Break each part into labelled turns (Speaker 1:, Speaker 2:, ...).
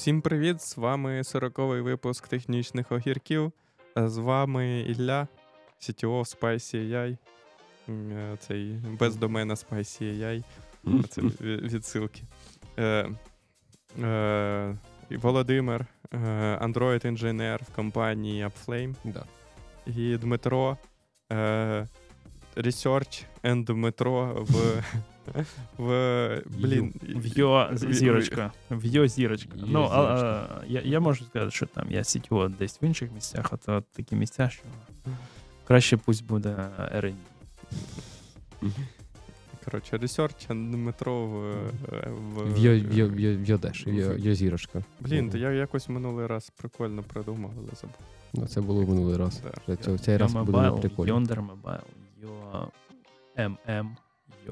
Speaker 1: Всім привіт! З вами 40-й випуск технічних огірків. Е, З вами Ілля, CTO Spicy AI. М, е, Цей без домена Spicy AI. Це відсилки. Е, е, Володимир, е, Android-інженер в компанії Upflame.
Speaker 2: Да.
Speaker 1: І Дмитро, е, Research and Дмитро в. в блін,
Speaker 3: В йо зірочка. В йо зірочка. Ну, а, а, я, я можу сказати, що там я сітьо десь в інших місцях, а то такі місця, що краще пусть буде R&D.
Speaker 1: Коротше, and Дмитро в. в,
Speaker 2: В йо, в йо, в йо, в йодеш, в йо, зірочка.
Speaker 1: Блін, то я якось минулий раз прикольно придумав, але забув.
Speaker 2: Ну, це було минулий раз.
Speaker 1: Да.
Speaker 2: Цей раз буде прикольно.
Speaker 3: Yonder Mobile, Йо MM,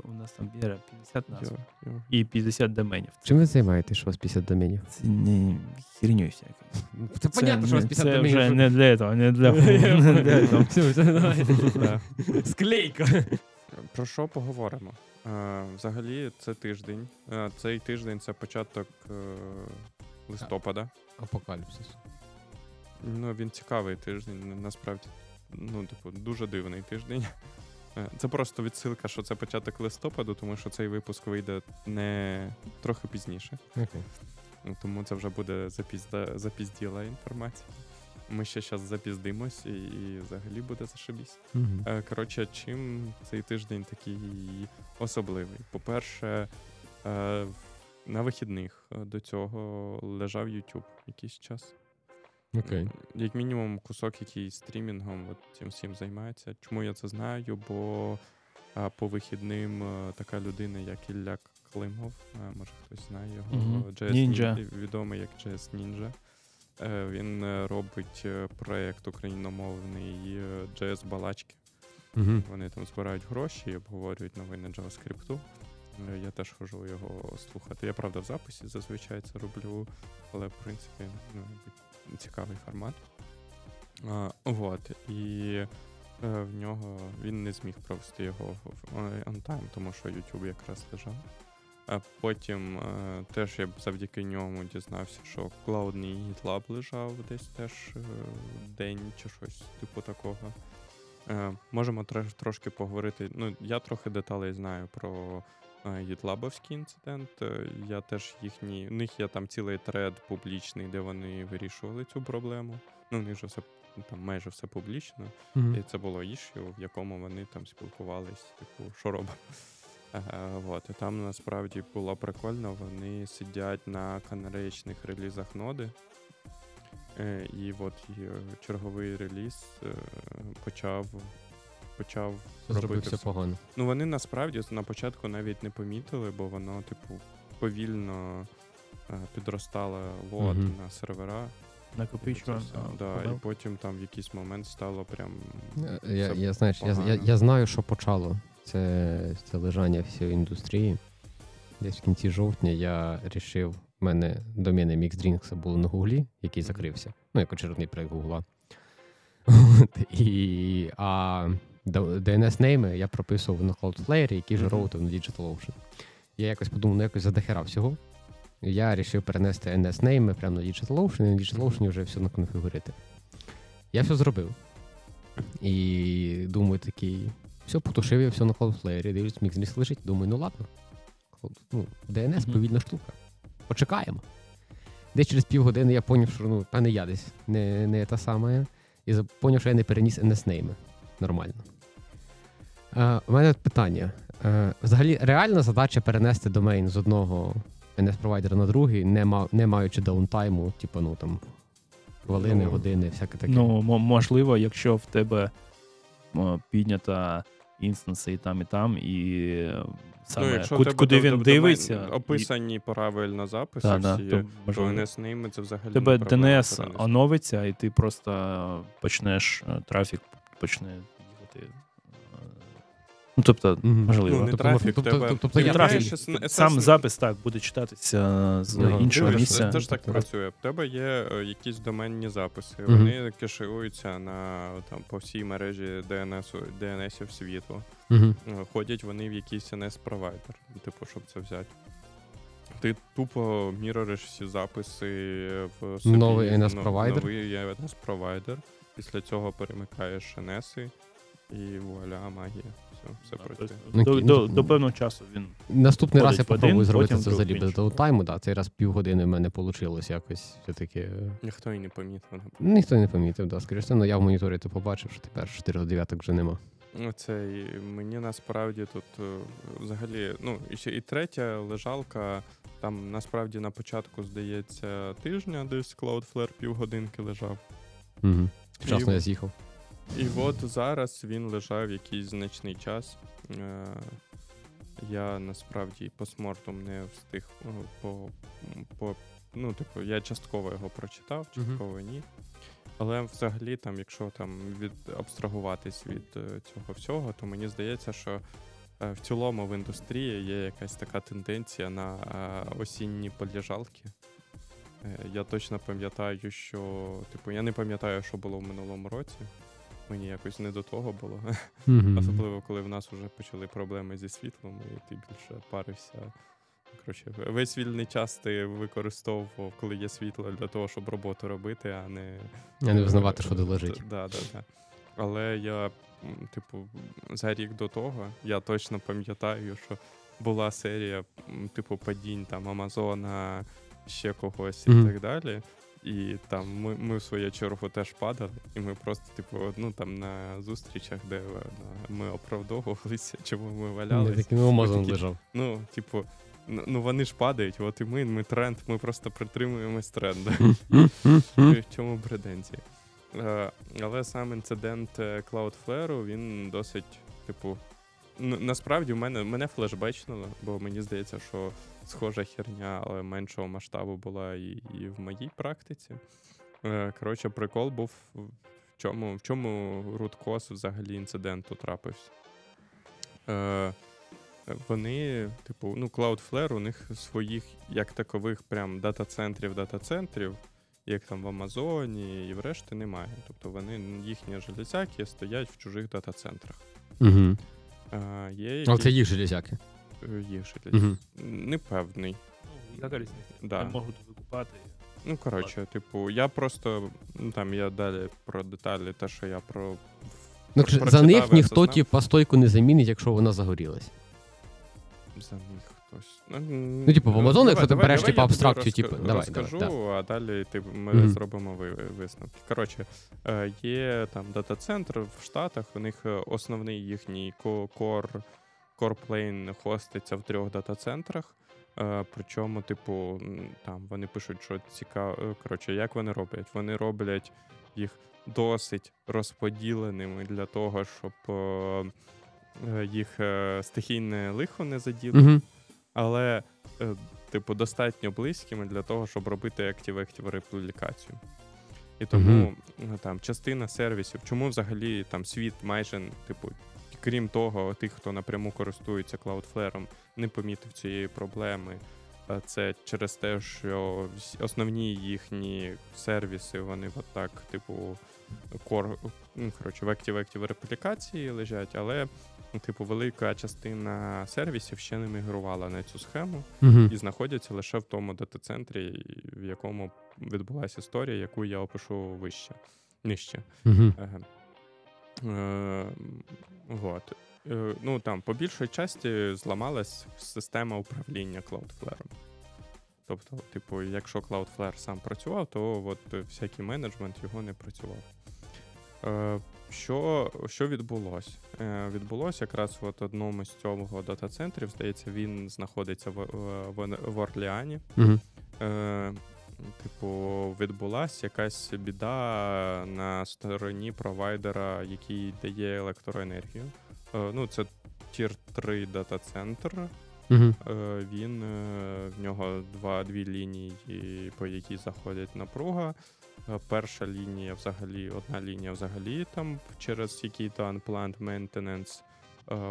Speaker 3: Йо, у нас там є 50 назв.
Speaker 1: Йо, йо.
Speaker 3: І 50 доменів. Це,
Speaker 2: Чим ви займаєтесь, що у вас 50 доменів?
Speaker 3: це не херню всяку.
Speaker 2: Це понятно, що у вас 50
Speaker 3: це
Speaker 2: доменів.
Speaker 3: вже не для того, не для, не для.
Speaker 2: Все, все. Склейка.
Speaker 1: Про що поговоримо? Е, взагалі, це тиждень. Е, цей тиждень це початок е, листопада.
Speaker 2: Апокаліпсис.
Speaker 1: Ну, він цікавий тиждень, насправді. Ну, типу, дуже дивний тиждень. Е, Це просто відсилка, що це початок листопаду, тому що цей випуск вийде не трохи пізніше.
Speaker 2: Окей.
Speaker 1: Ну, Тому це вже буде запізда... запізділа інформація. Ми ще зараз запіздимось і, і взагалі буде зашибісь. Е, Коротше, чим цей тиждень такий особливий? По-перше, е, на вихідних до цього лежав YouTube якийсь час.
Speaker 2: Окей.
Speaker 1: Як мінімум, кусок, який стрімінгом от цим всім займається. Чому я це знаю? Бо а, по вихідним е, така людина, як Ілля Климов, е, може хтось знає його. JS
Speaker 3: Ninja.
Speaker 1: Відомий як JS Ninja. Е, Він робить проєкт україномовний JS Балачки.
Speaker 2: Мгм.
Speaker 1: Вони там збирають гроші і обговорюють новини JavaScript. Е, Я теж хожу його слухати. Я правда в записі зазвичай це роблю, але в принципі ну, цікавий формат. А, вот. І е, в нього він не зміг провести його в on time, тому що YouTube якраз лежав. А потім е, теж я завдяки ньому дізнався, що клаудний GitLab лежав десь теж е, день чи щось типу такого. Е, можемо трошки поговорити. Ну, я трохи деталей знаю про е, GitLab-овський інцидент. Е, Я теж їхній. У них є там цілий тред публічний, де вони вирішували цю проблему. Ну, у них же все там майже все публічно.
Speaker 2: Мгм.
Speaker 1: І це було іщу, в якому вони там спілкувались, типу, що робимо. Вот. І там насправді було прикольно, вони сидять на канареєчних релізах ноди. Е, і от черговий реліз почав, почав робити
Speaker 2: все погано.
Speaker 1: Ну вони насправді на початку навіть не помітили, бо воно, типу, повільно е, підростало лот
Speaker 2: Мгм.
Speaker 1: на сервера.
Speaker 3: Накопичую.
Speaker 1: Це все, да, і потім там в якийсь момент стало прям.
Speaker 2: Е, Я, я, знаєш, я, я, я знаю, що почало це, це лежання всієї індустрії. Десь в кінці жовтня я рішив, в мене домени MixDrinks були на Гуглі, який закрився. Ну, як очередний проект Гугла. І, а DNS-нейми я прописував на Cloudflare, який вже роутив на DigitalOcean. Я якось подумав, ну якось задохера всього. Я вирішив перенести NS-нейми прямо на DigitalOcean, і на DigitalOcean вже все наконфігурити. Я все зробив. І думаю, такий, все, потушив я все на Cloudflare, дивлюсь, мікс лежить. Думаю, ну ладно. Ну, DNS повільна штука. Почекаємо. Десь через півгодини я зрозумів, що ну, певне я десь не, не та сама. І зрозумів, що я не переніс NS-нейми. Нормально. Е, у мене питання. Е, взагалі, реальна задача перенести домейн з одного NS-провайдера на другий, не, ма, не маючи даунтайму, типу, ну там хвилини,
Speaker 1: Ну,
Speaker 2: години, всяке таке.
Speaker 3: Ну, можливо, якщо в тебе піднята інстанси і там, і там, і саме
Speaker 1: ну, якщо
Speaker 3: куд- куди він дивиться,
Speaker 1: мен-
Speaker 3: і-
Speaker 1: описані правильно записи,
Speaker 3: да,
Speaker 1: всі,
Speaker 3: то,
Speaker 1: то
Speaker 3: можливо.
Speaker 1: NS ними це взагалі
Speaker 3: тебе
Speaker 1: не
Speaker 3: DNS
Speaker 1: перенести.
Speaker 3: оновиться, і ти просто почнеш е, трафік почне їхати. Ну, тобто,
Speaker 2: Мгм.
Speaker 3: можливо.
Speaker 1: Ну, не
Speaker 2: Тобто,
Speaker 1: трафік,
Speaker 2: тобто,
Speaker 1: тебе-
Speaker 2: тобто,
Speaker 1: ти
Speaker 2: я
Speaker 3: трафік.
Speaker 1: міняєш ес-
Speaker 3: Сам запис так буде читатися з
Speaker 2: Ага.
Speaker 3: іншого
Speaker 1: Дивись,
Speaker 3: місця.
Speaker 1: Це ж так
Speaker 2: Тобто-
Speaker 1: працює. В тебе є е, якісь доменні записи,
Speaker 2: Мгм.
Speaker 1: вони кешуються на там по всій мережі DNS, DNS світу.
Speaker 2: Мгм.
Speaker 1: Е, Ходять вони в якийсь NS-провайдер, типу, щоб це взяти. Ти тупо мірориш всі записи в собі,
Speaker 2: Новий NS
Speaker 1: ну,
Speaker 2: провайдер?
Speaker 1: Новий NS провайдер. Після цього перемикаєш NS і вуаля, магія. Все, все
Speaker 3: Да,
Speaker 1: працює.
Speaker 3: тобто До, до,
Speaker 2: ну,
Speaker 3: до певного часу він
Speaker 2: Наступний раз я
Speaker 3: Входить в один,
Speaker 2: попробую зробити
Speaker 3: потім
Speaker 2: це взагалі без
Speaker 3: вдруг
Speaker 2: даунтайму, да. Цей раз півгодини в мене вийшло якось все-таки.
Speaker 1: Ніхто і не помітив.
Speaker 2: Ніхто не помітив, да. Скоріше, все, ну я в моніторі то побачив, що тепер 4 дев'яток вже нема.
Speaker 1: Ну, Це і мені насправді тут е, взагалі, ну, і ще і третя лежалка. Там насправді на початку, здається, тижня десь Cloudflare півгодинки лежав.
Speaker 2: Угу. Вчасно
Speaker 1: І-
Speaker 2: я з'їхав.
Speaker 1: І от зараз він лежав якийсь значний час. Е, Я насправді постмортом не встиг е, по, по. Ну, типу, я частково його прочитав, частково ні. Але взагалі, там, якщо там від абстрагуватись від е, цього всього, то мені здається, що в цілому в індустрії є якась така тенденція на осінні поліжалки. Я точно пам'ятаю, що типу, я не пам'ятаю, що було в минулому році. Мені якось не до того було.
Speaker 2: Мгм.
Speaker 1: Особливо, коли в нас вже почали проблеми зі світлом, і ти більше парився. Коротше, весь вільний час ти використовував, коли є світло, для того, щоб роботу робити, а не.
Speaker 2: Я не визнавати, що
Speaker 1: Е,
Speaker 2: де лежить.
Speaker 1: Да, да, да. Але я, типу, за рік до того я точно пам'ятаю, що була серія, типу, падінь там Амазона, ще когось і
Speaker 2: Мгм.
Speaker 1: так далі. І там ми, ми в свою чергу теж падали, і ми просто, типу, ну там на зустрічах, де е, ми оправдовувалися, чому ми
Speaker 2: Я
Speaker 1: валялись.
Speaker 2: такий ну, лежав.
Speaker 1: Ну, типу, ну ну, вони ж падають, от і ми, ми тренд, ми просто притримуємось тренду. В чому претензії? Е, Але сам інцидент е, Cloudflare, він досить, типу. Насправді в мене мене флешбечнуло, бо мені здається, що схожа херня, але меншого масштабу була і, і в моїй практиці. Е, Коротше, прикол був в чому, в чому рудкос взагалі інциденту трапився. Е, Вони, типу, ну, Cloudflare, у них своїх як такових прям дата-центрів, дата-центрів, як там в Амазоні і в решті немає. Тобто вони їхні железяки стоять в чужих дата-центрах.
Speaker 2: Угу.
Speaker 1: А, є
Speaker 2: Але це їх железяки.
Speaker 1: Е, є железяки.
Speaker 2: Угу.
Speaker 1: Непевний.
Speaker 3: ну, яка різниця?
Speaker 1: Да.
Speaker 3: Не можуть викупати.
Speaker 1: Ну, коротше, типу, я просто, ну там я далі про деталі, те, що я про.
Speaker 2: Ну,
Speaker 1: Про-
Speaker 2: за них ніхто
Speaker 1: осознав.
Speaker 2: типа стойку не замінить, якщо вона загорілась.
Speaker 1: За них хтось.
Speaker 2: Ну, типу, в Amazon, якщо ти береш, типу, абстракцію, типу, давай, давай,
Speaker 1: розкажу, а далі типу, ми
Speaker 2: Мгм.
Speaker 1: зробимо висновки. Коротше, е, є там дата-центр в Штатах, у них е, основний їхній ко- кор, корплейн хоститься в трьох дата-центрах. Е, Причому, типу, там вони пишуть, що цікаво. Коротше, як вони роблять? Вони роблять їх досить розподіленими для того, щоб е, е, їх е, стихійне лихо не заділо
Speaker 2: Угу.
Speaker 1: але, е, типу, достатньо близькими для того, щоб робити active-active реплікацію. І тому ну, там частина сервісів, чому взагалі там світ майже, типу, крім того, тих, хто напряму користується Cloudflare, не помітив цієї проблеми. Це через те, що основні їхні сервіси, вони от так, типу, кор, ну, коротше, в active-active реплікації лежать, але типу, велика частина сервісів ще не мігрувала на цю схему
Speaker 2: Угу.
Speaker 1: і знаходяться лише в тому дата-центрі, в якому відбулася історія, яку я опишу вище, нижче.
Speaker 2: Угу.
Speaker 1: Ага. Е, вот. Е, ну там по більшій часті зламалась система управління Cloudflare. Тобто, типу, якщо Cloudflare сам працював, то от всякий менеджмент його не працював. Е, що, що відбулося? Відбулося якраз от одному з цього дата-центрів, здається, він знаходиться в, в, в Орлеані.
Speaker 2: Угу.
Speaker 1: Типу, відбулася якась біда на стороні провайдера, який дає електроенергію. Е, ну, це Tier 3 дата-центр.
Speaker 2: Угу.
Speaker 1: Він е, в нього два дві лінії, по якій заходить напруга. Перша лінія взагалі, одна лінія взагалі там через який-то unplanned maintenance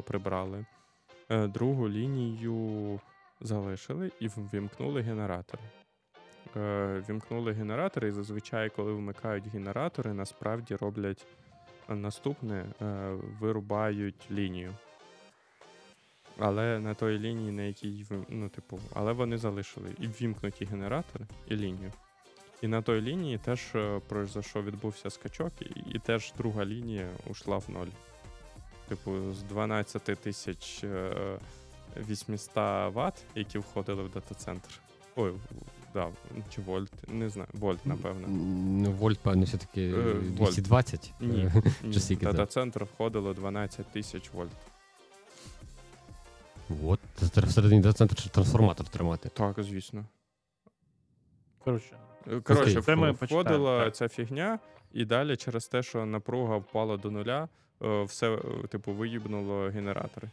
Speaker 1: прибрали. Другу лінію залишили і ввімкнули генератори. Е, Вімкнули генератори, і зазвичай, коли вмикають генератори, насправді роблять е, наступне: е, вирубають лінію. Але на той лінії, на якій ну, типу, але вони залишили і ввімкнуті генератори, і лінію. І на той лінії теж пройшов, відбувся скачок, і, і теж друга лінія ушла в ноль. Типу, з 12 тисяч е, 800 Вт, які входили в дата-центр. Ой, да, чи вольт, не знаю, вольт, напевно.
Speaker 2: Ну, вольт, певно, все-таки
Speaker 1: Е,
Speaker 2: 220.
Speaker 1: Ні,
Speaker 2: Е,
Speaker 1: ні.
Speaker 2: Це?
Speaker 1: дата-центр входило 12 тисяч вольт.
Speaker 2: От, всередині дата-центру трансформатор тримати.
Speaker 1: Так, звісно.
Speaker 3: Коротше,
Speaker 1: Е, Коротше, входила
Speaker 3: так.
Speaker 1: ця фігня, і далі через те, що напруга впала до нуля, е, все, типу, виїбнуло генератори.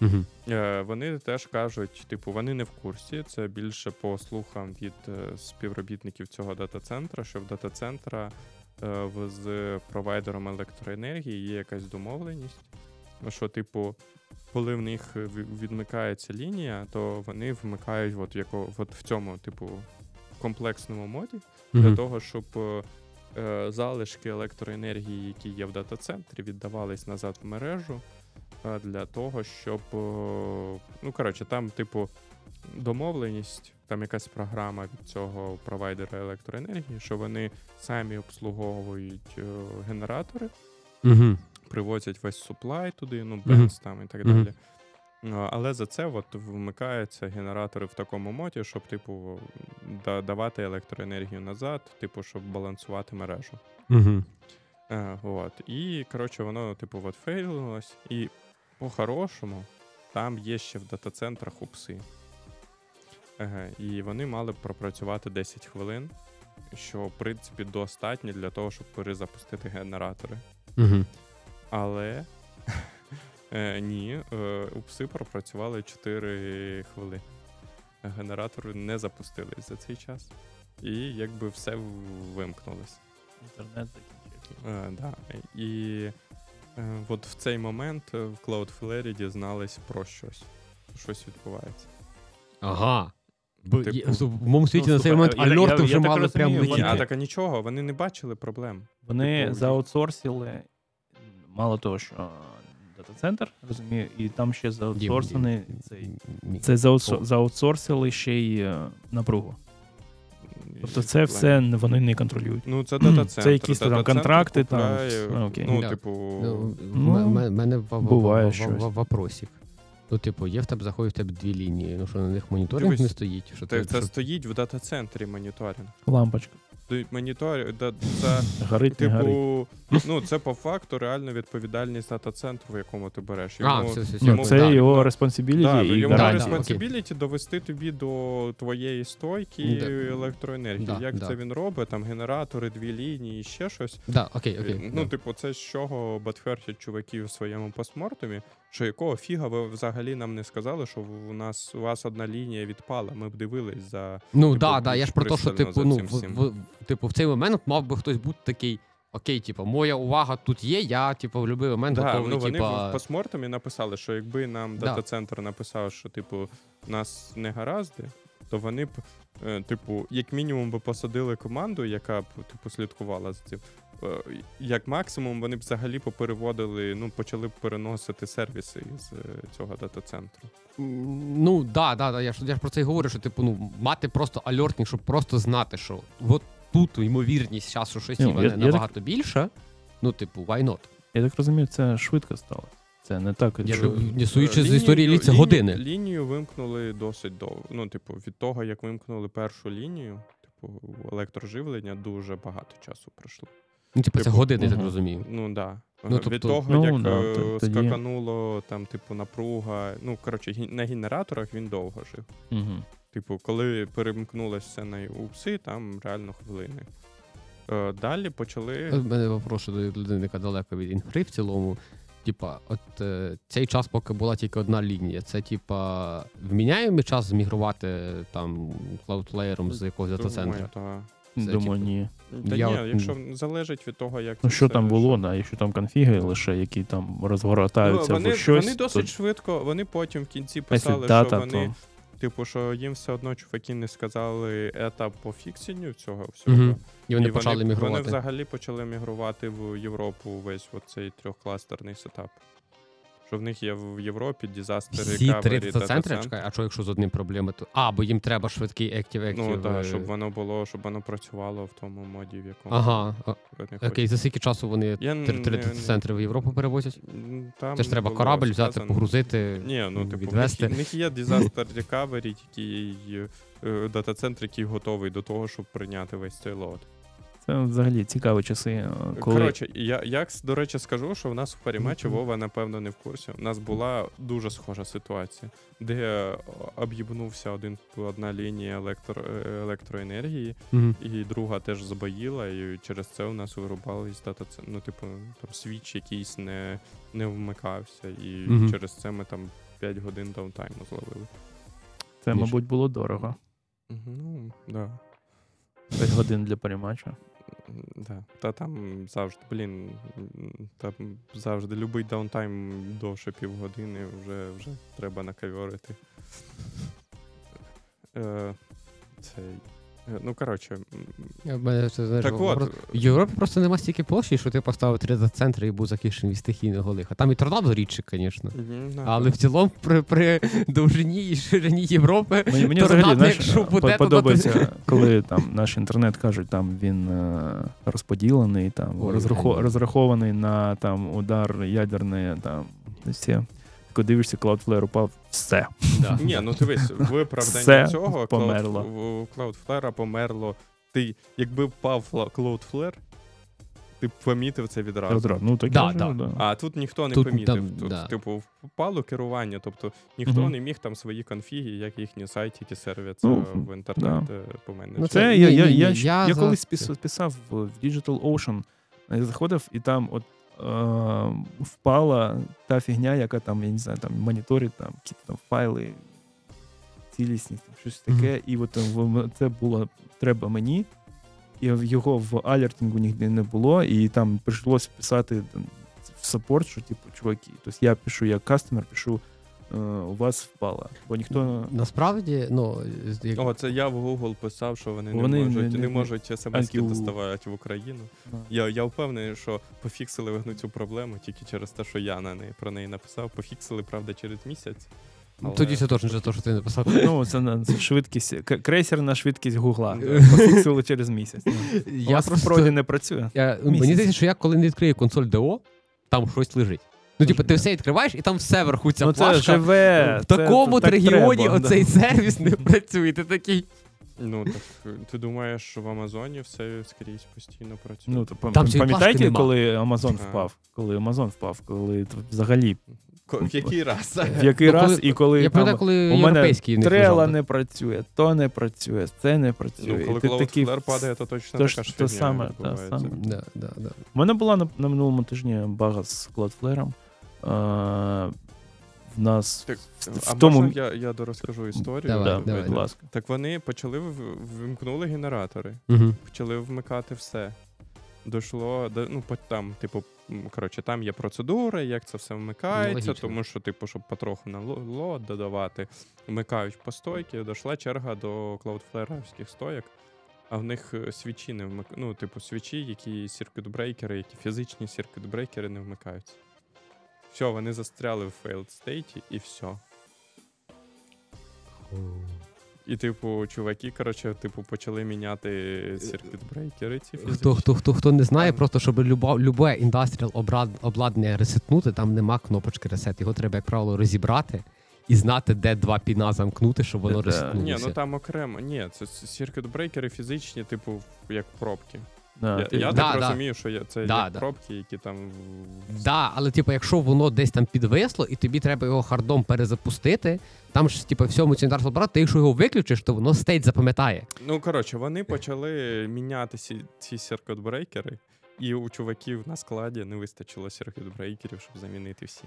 Speaker 2: Угу.
Speaker 1: Вони теж кажуть, типу, вони не в курсі. Це більше по слухам від е, співробітників цього дата-центра, що в дата-центра е, з провайдером електроенергії є якась домовленість. Що, типу, коли в них відмикається лінія, то вони вмикають от, яко, от в цьому, типу, комплексному моді для того, щоб е, залишки електроенергії, які є в дата-центрі, віддавались назад в мережу. Е, Для того, щоб. е, Ну, коротше, там, типу, домовленість, там якась програма від цього провайдера електроенергії, що вони самі обслуговують е, генератори,
Speaker 2: Угу.
Speaker 1: привозять весь суплай туди, ну, бенз там і так
Speaker 2: Мгм.
Speaker 1: далі. Але за це от вмикаються генератори в такому моді, щоб, типу, да- давати електроенергію назад, типу, щоб балансувати мережу.
Speaker 2: Угу.
Speaker 1: Е, от. І, коротше, воно, типу, от фейлилось. І по-хорошому там є ще в дата-центрах упси. Еге, і вони мали б пропрацювати 10 хвилин, що, в принципі, достатньо для того, щоб перезапустити генератори.
Speaker 2: Угу.
Speaker 1: Але е, ні, е, упси пропрацювали 4 хвилини. Генератори не запустились за цей час. І якби все вимкнулось.
Speaker 3: інтернет закінчився.
Speaker 1: Е, да. І от в цей момент е, в Cloudflare дізнались про щось. Щось відбувається.
Speaker 2: Ага. Бо
Speaker 1: Типу,
Speaker 2: в моєму світі
Speaker 3: ну,
Speaker 2: на цей момент
Speaker 3: я- я-
Speaker 2: альорти
Speaker 3: я
Speaker 2: вже
Speaker 3: так
Speaker 2: мали прямо
Speaker 1: Ні, а так а нічого, вони не бачили проблем.
Speaker 3: Вони
Speaker 1: Типу,
Speaker 3: заутсорсили мало того, що дата-центр, розумію, і там ще заутсорсений цей. Це заутсорсили ще й е, напругу. Тобто це все вони не контролюють.
Speaker 1: Ну, це дата-центр.
Speaker 3: Це якісь там контракти, там,
Speaker 1: купляє,
Speaker 3: а, окей.
Speaker 1: Ну, типу,
Speaker 2: Ну, в мене в- в-
Speaker 3: буває
Speaker 2: в- в-
Speaker 3: щось.
Speaker 2: в- вопросик. Ну, типу, є в тебе заходить в тебе дві лінії. Ну що на них моніторинг
Speaker 1: Дивись,
Speaker 2: не стоїть. Що
Speaker 1: це,
Speaker 2: ти,
Speaker 1: це
Speaker 2: що-
Speaker 1: стоїть в дата-центрі моніторинг.
Speaker 3: Лампочка.
Speaker 1: Монітор, да, це,
Speaker 3: Горить, не горить.
Speaker 1: типу, ну, це по факту реально відповідальність дата-центру, в якому ти береш.
Speaker 2: А, все, все, все.
Speaker 3: Ну,
Speaker 1: йому-
Speaker 3: це
Speaker 1: да,
Speaker 3: його responsibility
Speaker 1: Да,
Speaker 3: і
Speaker 1: йому
Speaker 2: да,
Speaker 3: гарантія.
Speaker 2: да,
Speaker 1: довести тобі до твоєї стойки
Speaker 2: Да.
Speaker 1: електроенергії.
Speaker 2: Да,
Speaker 1: Як
Speaker 2: да.
Speaker 1: це він робить? Там генератори, дві лінії, ще щось.
Speaker 2: Да, окей, окей.
Speaker 1: ну,
Speaker 2: да.
Speaker 1: типу, це з чого батфертять чуваки в своєму постмортумі, що якого фіга ви взагалі нам не сказали, що у нас у вас одна лінія відпала. Ми б дивились за.
Speaker 2: Ну
Speaker 1: типу,
Speaker 2: да, да, я ж про те, що типу,
Speaker 1: за
Speaker 2: ну
Speaker 1: цим
Speaker 2: в,
Speaker 1: всім.
Speaker 2: в, типу, в цей момент мав би хтось бути такий. Окей, типу, моя увага тут є, я типу, в будь-який момент
Speaker 1: Да,
Speaker 2: готовий,
Speaker 1: ну, вони
Speaker 2: типа.
Speaker 1: в постмортумі написали, що якби нам
Speaker 2: Да.
Speaker 1: дата-центр написав, що типу нас не гаразди, то вони б, е, типу, як мінімум би посадили команду, яка б типу слідкувала за цим. Е, Як максимум, вони б взагалі попереводили, ну почали б переносити сервіси з е, цього дата-центру.
Speaker 2: Ну да, да, да. Я ж я ж про це й говорю, що типу, ну, мати просто альортник, щоб просто знати, що от тут ймовірність часу, що щось
Speaker 3: Ну,
Speaker 2: типа,
Speaker 3: я-
Speaker 2: не
Speaker 3: я
Speaker 2: набагато більша. Ну, типу, why not?
Speaker 3: Я так розумію, це швидко стало. Це не так,
Speaker 2: Я
Speaker 3: що...
Speaker 2: не суючи з
Speaker 1: Лінію-
Speaker 2: історії лі, це
Speaker 1: лінію-
Speaker 2: години.
Speaker 1: Лінію вимкнули досить довго. Ну, типу, від того, як вимкнули першу лінію, типу, електроживлення дуже багато часу пройшло.
Speaker 2: Ну, типу, це
Speaker 1: типу,
Speaker 2: години, я так розумію.
Speaker 1: Ну да.
Speaker 2: Ну,
Speaker 1: Від
Speaker 2: тобто-
Speaker 1: того,
Speaker 3: Ну,
Speaker 1: як
Speaker 3: да,
Speaker 1: е, скакануло там, типу, напруга. Ну, коротше, на генераторах він довго жив.
Speaker 3: Угу.
Speaker 1: Типу, коли перемкнулося на упси, там реально хвилини. Е, далі почали.
Speaker 2: У мене вопрос до людини, яка далеко від інфри в цілому. Типа, от е, цей час, поки була тільки одна лінія, це типа вміняємо час змігрувати там клаудлеєром з якогось дата-центру?
Speaker 1: Думаю,
Speaker 2: Це,
Speaker 3: Думаю,
Speaker 2: типу,
Speaker 3: ні.
Speaker 1: Та
Speaker 2: Я
Speaker 1: ні,
Speaker 2: от,
Speaker 1: якщо залежить від того, як
Speaker 3: Ну, що там було, да, якщо там конфіги лише, які там розгортаються
Speaker 1: Ну, вони,
Speaker 3: в щось.
Speaker 1: вони
Speaker 3: то-
Speaker 1: досить швидко, вони потім в кінці писали,
Speaker 3: дата,
Speaker 1: що вони,
Speaker 3: то...
Speaker 1: типу, що їм все одно чуваки не сказали етап по фіксінню цього всього.
Speaker 2: Мгм. І вони
Speaker 1: І
Speaker 2: почали
Speaker 1: Вони
Speaker 2: мігрувати.
Speaker 1: взагалі почали мігрувати в Європу весь оцей трьохкластерний сетап. Що в них є в Європі disaster
Speaker 2: Всі три дата-центри? Чекай, а що якщо з одним проблеми, то. А, бо їм треба швидкий Active Active.
Speaker 1: Ну так,
Speaker 2: е,
Speaker 1: щоб воно було, щоб воно працювало в тому моді, в якому
Speaker 2: Ага. Окей,
Speaker 1: хочуть.
Speaker 2: за скільки часу вони три дата-центри в Європу перевозять?
Speaker 1: Там
Speaker 2: Це ж треба корабль взяти, погрузити.
Speaker 1: Ні, ну типу, в них, в них є disaster recovery, який е, дата-центр, який готовий до того, щоб прийняти весь цей лот.
Speaker 3: Це взагалі цікаві часи. е, Коли...
Speaker 1: Коротше, я як до речі скажу, що в нас в парімечі
Speaker 2: Мгм.
Speaker 1: Вова, напевно, не в курсі. У нас була дуже схожа ситуація, де е, об'їбнувся один одна лінія електро, е, електроенергії,
Speaker 2: Мгм.
Speaker 1: і друга теж забоїла, і через це у нас вирубались дата Ну, типу, там switch якийсь не, не вмикався, і
Speaker 2: Мгм.
Speaker 1: через це ми там 5 годин downtime у зловили.
Speaker 3: Це,
Speaker 2: Ніж.
Speaker 3: мабуть, було дорого.
Speaker 1: Ну, да.
Speaker 3: 5 годин для Паріматчу.
Speaker 1: Да. Та там завжди, блін, там завжди любий downtime довше півгодини вже, вже треба накавьорити. Е, цей. Ну, коротше, так от,
Speaker 2: В Європі просто нема стільки площі, що ти поставив три дата-центри і був захищений від стихійного лиха. Там і торнадо рідше, звісно. Але в цілому при, при довжині і ширині Європи
Speaker 3: Мені, мені
Speaker 2: Торнадо,
Speaker 3: взагалі
Speaker 2: якщо
Speaker 3: е,
Speaker 2: буде, то
Speaker 3: подобається, коли там наш інтернет кажуть, там він е, розподілений, там
Speaker 2: Ой,
Speaker 3: розрахо- розрахований на там удар ядерний, там всі. Коли дивишся, Cloudflare упав, все.
Speaker 2: Да.
Speaker 1: Ні, ну дивись, виправдання
Speaker 3: Все
Speaker 1: цього
Speaker 3: померло.
Speaker 1: Cloud- Cloudflare померло. Ти, якби впав Cloudflare, ти б помітив це відразу.
Speaker 3: Одразу. Ну, так
Speaker 2: Да, да.
Speaker 3: да.
Speaker 1: А тут ніхто не
Speaker 2: Тут
Speaker 1: помітив.
Speaker 2: там,
Speaker 1: тут,
Speaker 2: да.
Speaker 1: типу, впало керування, тобто ніхто
Speaker 3: Мгм.
Speaker 1: не міг там свої конфіги, як їхні сайти, які сервять
Speaker 3: Ну,
Speaker 1: в інтернет поменеджувати.
Speaker 2: Ну,
Speaker 3: Це
Speaker 2: Ні,
Speaker 3: я,
Speaker 2: ні,
Speaker 3: я,
Speaker 2: ні,
Speaker 3: я,
Speaker 2: я
Speaker 3: я,
Speaker 2: за
Speaker 3: колись
Speaker 2: це.
Speaker 3: писав, в Digital Ocean, я заходив, і там от впала та фігня, яка там, я не знаю, там моніторить там якісь там файли, цілісність, там, щось таке. І от це було треба мені, і його в алертингу ніде не було, і там прийшлося писати там, в саппорт, що типу, чуваки, тобто я пишу як кастомер, пишу. Е, У вас впала, бо ніхто
Speaker 2: Насправді, ну, як-
Speaker 1: О, це я в Google писав, що вони,
Speaker 3: Вони
Speaker 1: не
Speaker 3: не-
Speaker 1: можуть, не,
Speaker 3: не-
Speaker 1: можуть смс
Speaker 3: Антиу.
Speaker 1: доставати в Україну. Я, я впевнений, що пофіксили вони цю проблему тільки через те, що я на неї про неї написав. Пофіксили, правда, через місяць. але-
Speaker 2: тоді це точно те, що ти написав.
Speaker 3: Ну, це, на- це швидкість, крейсерна швидкість Гугла. Пофіксили через місяць. Ну. У
Speaker 2: Я
Speaker 3: вас
Speaker 2: просто
Speaker 3: не працює.
Speaker 2: Я,
Speaker 3: Місяць.
Speaker 2: мені здається, що я коли не відкрию консоль ДО, там щось лежить. Ну, типу, ти все відкриваєш, і там все вверху ця
Speaker 3: ну, це
Speaker 2: плашка.
Speaker 3: живе.
Speaker 2: в
Speaker 3: це-
Speaker 2: такому
Speaker 3: так
Speaker 2: регіоні
Speaker 3: треба,
Speaker 2: оцей
Speaker 3: да.
Speaker 2: сервіс не працює. Ти такий.
Speaker 1: Ну так ти думаєш, що в Амазоні все скрізь постійно працює?
Speaker 3: Ну, то, пам-
Speaker 2: Там цієї плашки
Speaker 3: пам'ятаєте,
Speaker 2: нема.
Speaker 3: коли Амазон впав? Коли Амазон впав, коли т- взагалі
Speaker 1: Ко- в який раз?
Speaker 3: в який
Speaker 2: Ну,
Speaker 3: раз
Speaker 2: коли-
Speaker 3: і коли
Speaker 2: Я
Speaker 3: там,
Speaker 2: коли
Speaker 3: у мене
Speaker 2: європейський не
Speaker 3: трела
Speaker 2: лежав.
Speaker 3: не працює, то не працює, це не працює.
Speaker 1: Ну, коли
Speaker 3: І ти такий,
Speaker 1: Cloudflare падає, то точно
Speaker 3: то ж-
Speaker 1: така ж
Speaker 3: то
Speaker 1: фігня
Speaker 3: саме, та
Speaker 1: відбувається.
Speaker 3: саме.
Speaker 2: Да, да, да.
Speaker 3: У мене була на, на минулому тижні бага з Cloudflare. Е, в нас
Speaker 1: Так,
Speaker 3: в
Speaker 1: а
Speaker 3: тому-
Speaker 1: можна я, я дорозкажу історію?
Speaker 2: Давай,
Speaker 3: да,
Speaker 2: давай.
Speaker 3: будь ласка.
Speaker 1: Так вони почали вимкнули генератори,
Speaker 2: Угу.
Speaker 1: почали вмикати все. Дійшло до ну, там, типу, коротше, там є процедури, як це все вмикається,
Speaker 2: логічно.
Speaker 1: тому що, типу, щоб потроху на ло- лот додавати, вмикають по стойки. Дійшла черга до Cloudflare стояк, а в них е, свічі не вмик... Ну, типу, свічі, які circuit брейкери, які фізичні circuit брейкери не вмикаються. Все, вони застряли в failed стейті і все. І, типу, чуваки, коротше, типу, почали міняти circuit брейкери ці фізичні.
Speaker 2: Хто, хто, хто, хто не знає,
Speaker 1: Там-
Speaker 2: просто щоб люба, любе індастріал обладнання ресетнути, там нема кнопочки ресет. Його треба, як правило, розібрати і знати, де два піна замкнути, щоб воно
Speaker 3: Це-
Speaker 2: ресетнулося.
Speaker 1: Ні, ну там окремо. Ні, це circuit брейкери фізичні, типу, як пробки.
Speaker 3: Да,
Speaker 1: я
Speaker 3: ти-
Speaker 1: я
Speaker 2: Да,
Speaker 1: так
Speaker 2: да.
Speaker 1: розумію, що я- це
Speaker 2: Да,
Speaker 1: як
Speaker 2: да.
Speaker 1: пробки, які там.
Speaker 2: Да, але типу, якщо воно десь там підвисло, і тобі треба його хардом перезапустити, там ж, типу, всьому ціндарству апарат, ти якщо його виключиш, то воно стейт запам'ятає.
Speaker 1: Ну, коротше, вони почали міняти ці, ці circuit брейкери, і у чуваків на складі не вистачило circuit брейкерів, щоб замінити всі.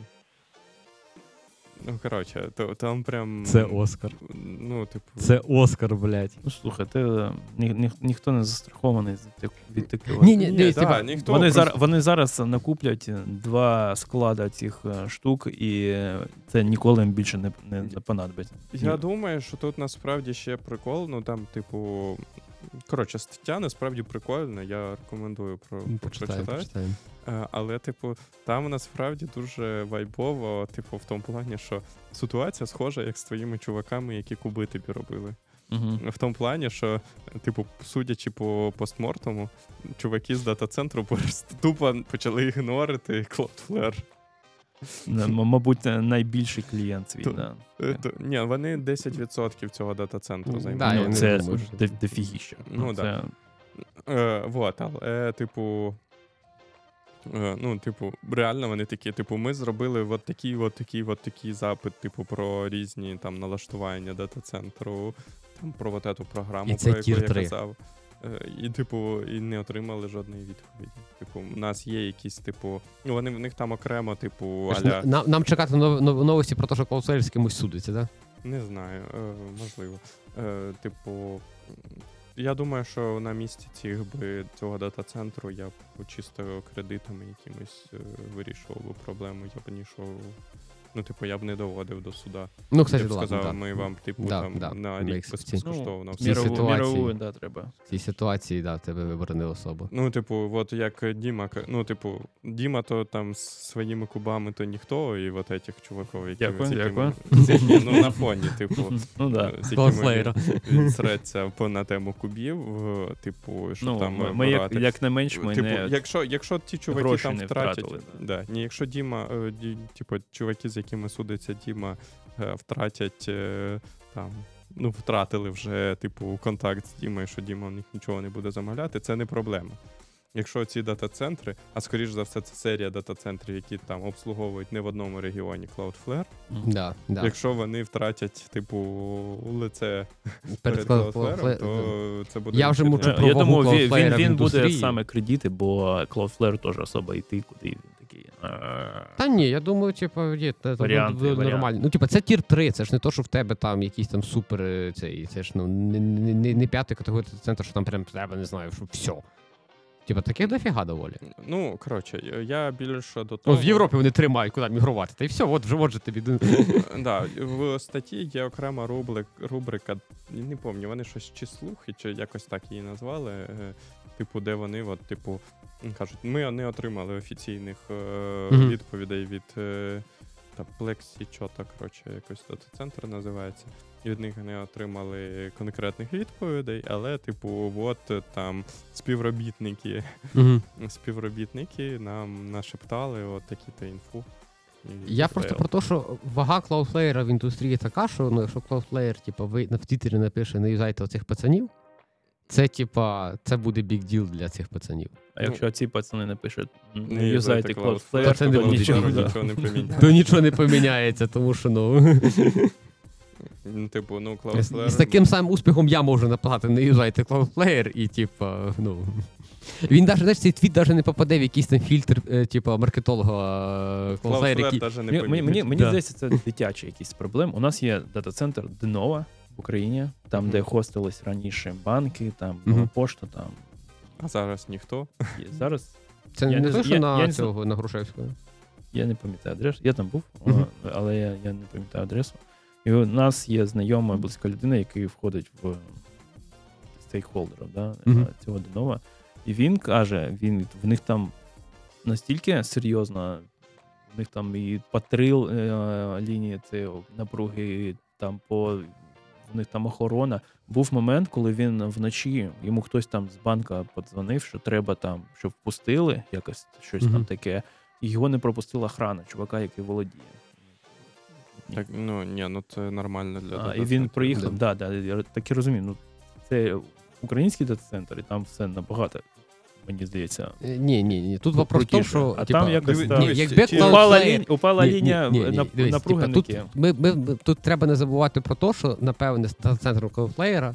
Speaker 1: Ну, коротше, то, там прям.
Speaker 2: Це Оскар.
Speaker 1: Ну, типу.
Speaker 2: Це Оскар, блядь.
Speaker 3: Ну, слухайте, е, ні, ні, ніхто не застрахований від так- від таких.
Speaker 2: Ні, ні,
Speaker 1: Ні, да, ніхто
Speaker 3: Вони,
Speaker 1: просто-
Speaker 3: зараз, вони зараз накуплять два склада цих е, штук, і це ніколи їм більше не, не, не понадобиться.
Speaker 1: Я
Speaker 3: Ні.
Speaker 1: думаю, що тут насправді ще прикол, ну там, типу, коротше, стаття насправді прикольна, я рекомендую про
Speaker 2: Ну, Почитаємо,
Speaker 1: прочитати.
Speaker 2: почитаємо.
Speaker 1: Е, Але, типу, там насправді дуже вайбово, типу, в тому плані, що ситуація схожа, як з твоїми чуваками, які куби тобі робили.
Speaker 3: Мгм.
Speaker 1: В тому плані, що, типу, судячи по постмортому, чуваки з дата-центру тупо почали ігнорити Cloudflare.
Speaker 3: Мабуть, найбільший клієнт свій. Да.
Speaker 1: Е, Ні, вони 10% цього дата-центру займають.
Speaker 3: Ну, це дефігіще.
Speaker 1: Ну, да. Е, вот, але, е, типу. Е, ну, типу, реально вони такі, типу, ми зробили от такий, от такий, от такий запит, типу, про різні там налаштування дата-центру, там про от эту програму,
Speaker 2: І це
Speaker 1: про яку
Speaker 2: тір
Speaker 1: я казав. Е, І, типу, і не отримали жодної відповіді. Типу, у нас є якісь, типу, ну вони в них там окремо, типу, аля.
Speaker 2: Нам, нам чекати нов- нов- новості про те, що Cloudflare з кимось судиться, так?
Speaker 1: Не знаю, е, можливо. Е, типу, я думаю, що на місці цих би цього дата-центру я б чисто кредитами якимось вирішував би проблему. Я б не йшов. Ну, типу, я б не доводив до суда.
Speaker 2: Ну,
Speaker 1: Я
Speaker 2: кстати,
Speaker 1: б
Speaker 2: ладно,
Speaker 1: сказав,
Speaker 2: да.
Speaker 1: вам, типу,
Speaker 2: Да,
Speaker 1: там
Speaker 2: да,
Speaker 1: на рік безкоштовно. все.
Speaker 3: мірову,
Speaker 2: ситуації-
Speaker 3: мірову, да, треба.
Speaker 2: В цій ситуації, да, тебе вибрана особа.
Speaker 1: Ну, типу, от як Діма, ну, типу, Діма, то там з своїми кубами то ніхто, і от этих чуваків, які
Speaker 3: Дякую, дякую.
Speaker 1: якими, ну, на фоні, типу.
Speaker 3: Ну да.
Speaker 1: з якими він, він среться по на тему кубів, е, типу, що
Speaker 3: Ну,
Speaker 1: там
Speaker 3: ми, ми як, як не менш, ми
Speaker 1: типу,
Speaker 3: не
Speaker 1: якщо, якщо ті чуваки там втратять,
Speaker 3: втратили,
Speaker 1: да. ні, якщо Діма, е, ді, типу, чуваки, з якими судиться Діма, е, втратять е, там. Ну, втратили вже, типу, контакт з Дімою, що Діма в них нічого не буде замовляти, це не проблема. Якщо ці дата-центри, а скоріш за все, це серія дата-центрів, які там обслуговують не в одному регіоні Cloudflare,
Speaker 2: Да, да.
Speaker 1: якщо вони втратять, типу, лице
Speaker 2: Перед
Speaker 1: перед
Speaker 2: Cloudflare-
Speaker 1: Cloudflare, то це буде.
Speaker 2: Я вже про
Speaker 3: Я думаю, він, він, він буде саме кредити, бо Cloudflare теж особа йти, куди він
Speaker 2: Та ні, я думаю, типу, є це,
Speaker 3: Варіанти,
Speaker 2: нормально. Ну, типу, це tier 3, це ж не то, що в тебе там якийсь там супер е, цей, це ж ну не, не, не, не п'ятий категорія центр, що там прям треба, не знаю, що все. Типа, таке дофіга доволі.
Speaker 1: Ну, коротше, я більше до
Speaker 2: Ну, в Європі вони тримають, куди мігрувати. Та й все, от вже от же тобі.
Speaker 1: Да, в статті є окрема рубрика, не пам'ятаю, вони щось чи слухи, чи якось так її назвали. е, Типу, де вони, от, типу, кажуть, ми не отримали офіційних е,
Speaker 2: Мгм.
Speaker 1: відповідей від е, та що так, коротше, якось дата-центр називається. І від них не отримали конкретних відповідей, але, типу, от е, там співробітники,
Speaker 2: Угу.
Speaker 1: співробітники нам нашептали от такі-то інфу. І
Speaker 2: Я
Speaker 1: фейл.
Speaker 2: просто про те, що вага Cloudflare в індустрії така, що ну, якщо Cloudflare, типу, ви на в Твіттері напише, не юзайте оцих пацанів, це, типа, це буде big deal для цих пацанів.
Speaker 3: А якщо ці пацани напишуть,
Speaker 1: Не
Speaker 3: не юзайте Cloudflare,
Speaker 2: То це
Speaker 3: то нічого. да.
Speaker 1: нічого не поміняє.
Speaker 2: То нічого не поміняється, тому що ну.
Speaker 1: Ну, типу, ну, Cloudflare...
Speaker 2: з таким самим успіхом я можу написати, не юзайте Cloudflare, і типа, ну. Він навіть, знаєш, цей твіт навіть не попаде в якийсь там фільтр, типа, маркетолога е, Cloudflare, який.
Speaker 3: Мені, мені, мені,
Speaker 2: Да.
Speaker 3: здається, це дитячий якийсь проблем. У нас є дата-центр Денова в Україні, там,
Speaker 1: Мгм.
Speaker 3: де хостились раніше банки, там нова пошта, там
Speaker 1: А зараз ніхто.
Speaker 3: є. Зараз
Speaker 2: Це
Speaker 3: Я
Speaker 2: не те, що
Speaker 3: я-
Speaker 2: на
Speaker 3: я не з-
Speaker 2: цього, на Грушевського.
Speaker 3: я не пам'ятаю адресу. Я там був, а, але я, я не пам'ятаю адресу. І у нас є знайома близька людина, який входить в стейкхолдерів да,
Speaker 2: Мгм.
Speaker 3: цього Денова. І він каже, він, в них там настільки серйозно, в них там і патрил е, лінії цього напруги, і там по в них там охорона. Був момент, коли він вночі, йому хтось там з банка подзвонив, що треба там, щоб впустили якось щось
Speaker 2: Мгм.
Speaker 3: там таке, і його не пропустила охрана, чувака, який володіє.
Speaker 1: Так, ну, ні, ну це нормально для
Speaker 3: А, і він приїхав, да. Да, я так і розумію. Ну, це український дата-центр, і там все набагато, мені здається.
Speaker 2: Ні, ні, ні. Тут вопрос в тому, що
Speaker 3: А
Speaker 2: типа,
Speaker 3: там якось, та...
Speaker 2: ні, якби
Speaker 1: чи-
Speaker 3: Упала, лінь, упала
Speaker 2: Ні, ні,
Speaker 3: лінія
Speaker 2: ні, ні, ні,
Speaker 3: напруги
Speaker 2: типа, тут, ми, ми, тут треба не забувати про те, що, напевне, з дата-центром Cloudflare,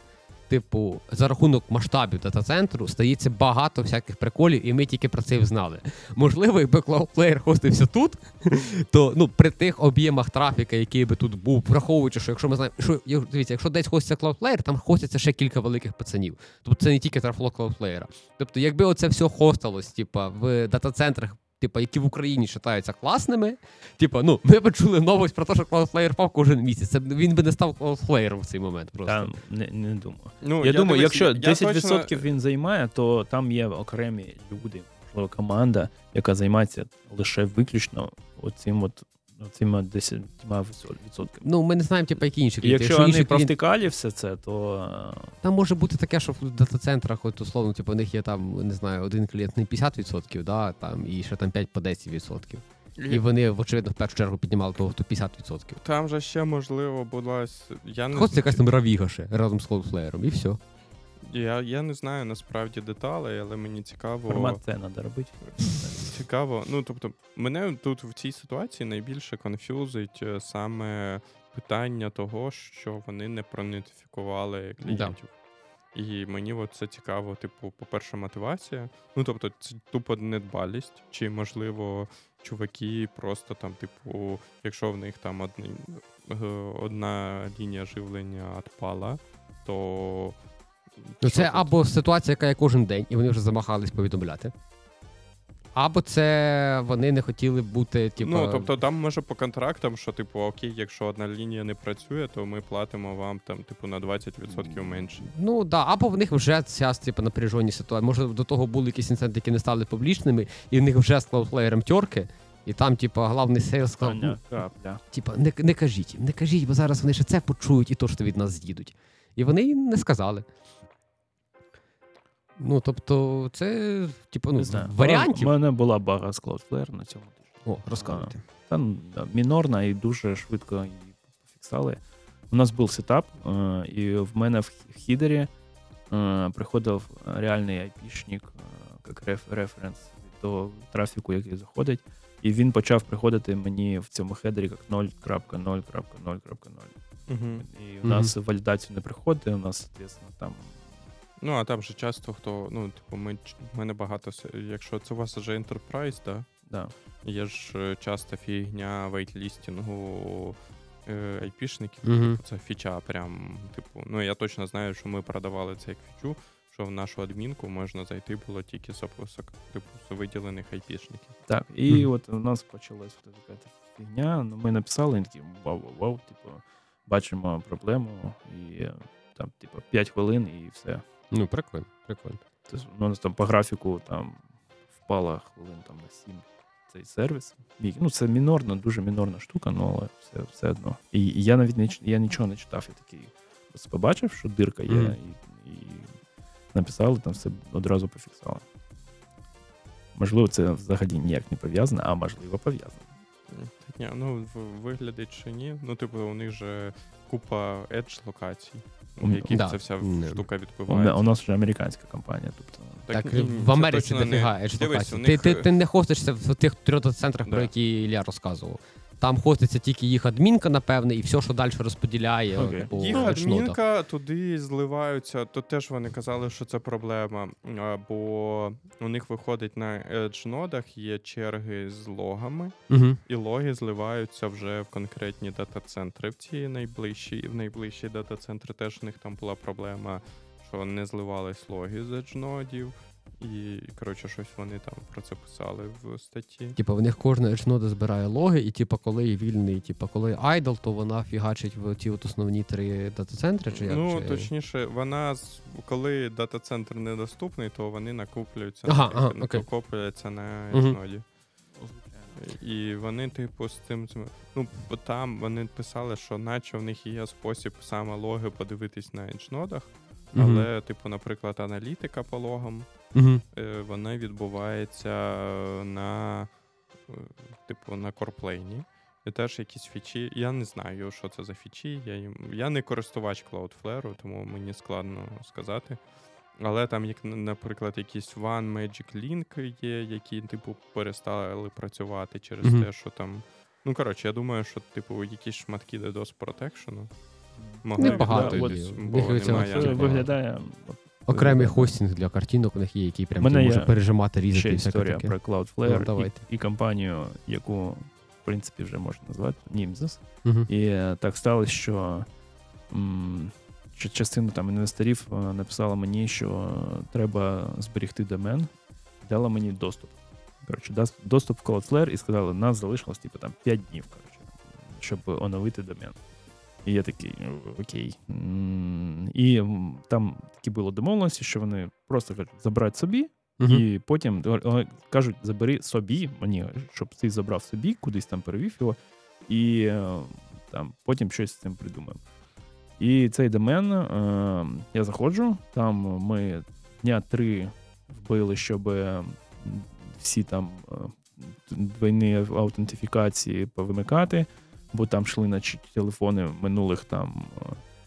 Speaker 2: типу, за рахунок масштабів дата-центру стається багато всяких приколів, і ми тільки про це і знали. Можливо, якби Cloudflare хостився тут, то ну, при тих об'ємах трафіка, який би тут був, враховуючи, що якщо ми знаємо, що дивіться, якщо десь хоститься Cloudflare, там хостяться ще кілька великих пацанів. Тобто це не тільки трафло Cloudflare. Тобто, якби оце все хосталось, типа, в дата-центрах. Типу, які в Україні вважаються класними. Типу, ну, ми почули новость про те, що Cloudflare впав кожен місяць. Це він би не став Cloudflare в цей момент просто.
Speaker 3: Там не, не думаю.
Speaker 1: Ну,
Speaker 3: я, думаю,
Speaker 1: дивись,
Speaker 3: якщо 10%
Speaker 1: точно-
Speaker 3: він займає, то там є окремі люди, можливо, команда, яка займається лише виключно оцим от цими 10 відсотками.
Speaker 2: Ну, ми не знаємо, типу, які інші клієнти.
Speaker 3: якщо вони
Speaker 2: інші клієнти-
Speaker 3: все це, то е,
Speaker 2: Там може бути таке, що в дата-центрах, от условно, типу, у них є там, не знаю, один клієнт не 50%, да, там, і ще там 5 по 10%. І вони, очевидно, в першу чергу піднімали того, хто 50%.
Speaker 1: Там же ще можливо була. с- Я не,
Speaker 2: Хоч якась там Равіга ще разом з Cloudflare, і все.
Speaker 1: Я, я не знаю насправді деталей, але мені цікаво.
Speaker 3: формат це треба робити.
Speaker 1: Цікаво. Ну, тобто, мене тут в цій ситуації найбільше конфюзить е, саме питання того, що вони не пронотифікували клієнтів. І мені от це цікаво, типу, по-перше, мотивація. Ну, тобто, це тупо недбалість, чи, можливо, чуваки просто там, типу, якщо в них там одні, е, одна лінія живлення відпала, то.
Speaker 2: Ну, це
Speaker 1: тут?
Speaker 2: або ситуація, яка є кожен день, і вони вже замахались повідомляти. Або це вони не хотіли бути, типу.
Speaker 1: Ну, тобто там може по контрактам, що, типу, окей, якщо одна лінія не працює, то ми платимо вам там, типу, на 20% менше.
Speaker 2: Ну да, або в них вже ця типу, напряжені ситуації. Може, до того були якісь інциденти, які не стали публічними, і в них вже з Cloudflare терки, і там, типу, головний sale сказав, ну, типу, не, не кажіть їм, не кажіть, бо зараз вони ще це почують і то, що від нас з'їдуть. І вони не сказали. Ну, тобто, це, типу, ну, варіантів.
Speaker 3: У мене була бага з Cloudflare на цьому тижні.
Speaker 2: О, розказуйте.
Speaker 3: Та ну, мінорна і дуже швидко її пофіксали. У нас був сетап, е, і в мене в хідері е, приходив реальний айпішник, е, як реф, референс того трафіку, який заходить. І він почав приходити мені в цьому хедері як 0.0.0.0.
Speaker 1: Угу.
Speaker 3: І у нас валідацію не приходить, у нас, соответственно, там
Speaker 1: Ну, а там же часто хто, ну, типу, ми, ч- в мене багато, якщо це у вас вже Enterprise, да?
Speaker 3: да.
Speaker 1: Є ж е, часто фігня вейтлістінгу е, айпішників.
Speaker 2: Угу.
Speaker 1: Це фіча, прям, типу, ну я точно знаю, що ми продавали це як фічу, що в нашу адмінку можна зайти було тільки з описок, типу, з виділених айпішників.
Speaker 3: Так, і от у нас почалась така фігня. Ну, ми написали, і такі вау, вау, вау, типу, бачимо проблему, і е, там, типу, 5 хвилин і все.
Speaker 2: Ну, прикольно, прикольно.
Speaker 3: Тобто, у нас там по графіку там впала хвилин там на 7 цей сервіс. Ну, це мінорна, дуже мінорна штука, ну, але все, все одно. І, і я навіть не, я нічого не читав, я такий просто побачив, що дирка є,
Speaker 2: Мгм.
Speaker 3: і, і написали, там все одразу пофіксували. Можливо, це взагалі ніяк не пов'язано, а можливо пов'язано.
Speaker 1: Ні, ну виглядить чи ні. Ну, типу, у них же купа edge локацій,
Speaker 3: У
Speaker 1: в яких
Speaker 2: да.
Speaker 1: ця вся штука
Speaker 3: У,
Speaker 1: відбувається.
Speaker 3: у нас вже американська компанія, тобто.
Speaker 2: Так,
Speaker 1: так ні,
Speaker 2: в Америці
Speaker 1: не-
Speaker 2: дофіга edge
Speaker 1: Дивись, у
Speaker 2: Ти,
Speaker 1: них,
Speaker 2: ти,
Speaker 1: е,
Speaker 2: ти не хостишся в тих трьох центрах, про які Ілля розказував. Там хоститься тільки їх адмінка, напевне, і все, що далі розподіляє по
Speaker 1: Їх адмінка туди зливаються, то теж вони казали, що це проблема. Бо у них виходить на edge нодах є черги з логами,
Speaker 2: Мгм.
Speaker 1: і логи зливаються вже в конкретні дата-центри. В ці найближчі, і в найближчі дата-центри теж у них там була проблема, що не зливались логи з edge нодів. І, коротше, щось вони там про це писали в статті.
Speaker 2: Типа в них кожна edge збирає логи, і типа коли вільний, типа коли idle, то вона фігачить в ті от основні три дата-центри, чи як?
Speaker 1: Ну,
Speaker 2: чи...
Speaker 1: точніше, вона з- коли дата-центр недоступний, то вони накуплюються
Speaker 2: Ага,
Speaker 1: на,
Speaker 2: ага, окей.
Speaker 1: накопляються на
Speaker 2: Мгм.
Speaker 1: ноді. І вони, типу, з цим. з- Ну, бо там вони писали, що наче в них є спосіб саме логи подивитись на edge-нодах,
Speaker 2: Мгм.
Speaker 1: але, типу, наприклад, аналітика по логам,
Speaker 2: Мгм.
Speaker 1: е, вона відбувається на, е, типу, на корплейні. І теж якісь фічі. Я не знаю, що це за фічі. Я, їм... я не користувач Cloudflare, тому мені складно сказати. Але там, як, наприклад, якісь One Magic Link є, які, типу, перестали працювати через
Speaker 2: Мгм.
Speaker 1: те, що там. Ну, коротше, я думаю, що, типу, якісь шматки DDoS Protection могли
Speaker 2: Небагато
Speaker 1: бо немає.
Speaker 3: Це виглядає.
Speaker 2: Окремий хостинг для картинок у них є, який прям
Speaker 3: мене
Speaker 2: ти може
Speaker 3: є
Speaker 2: пережимати, різати
Speaker 3: Ще
Speaker 2: і всяке
Speaker 3: історія
Speaker 2: таке.
Speaker 3: про Cloudflare
Speaker 2: Ну,
Speaker 3: і, і компанію, яку, в принципі, вже можна назвати Nimsys.
Speaker 2: Мгм.
Speaker 3: І е, так сталося, що м, частина там інвесторів е, написала мені, що треба зберегти домен, дала мені доступ коротше, доступ в Cloudflare і сказали, нас залишилось типу, там 5 днів, коротше, щоб оновити домен. І я такий, «Ну, окей. І там такі було домовленості, що вони просто кажуть, забрати собі,
Speaker 2: Мгм.
Speaker 3: і потім кажуть, забери собі мені, щоб ти забрав собі, кудись там перевів його, і е, там потім щось з цим придумаємо. І цей домен е, я заходжу, там ми дня три вбили, щоб е, всі там е, двойні аутентифікації повимикати, бо там йшли на телефони минулих там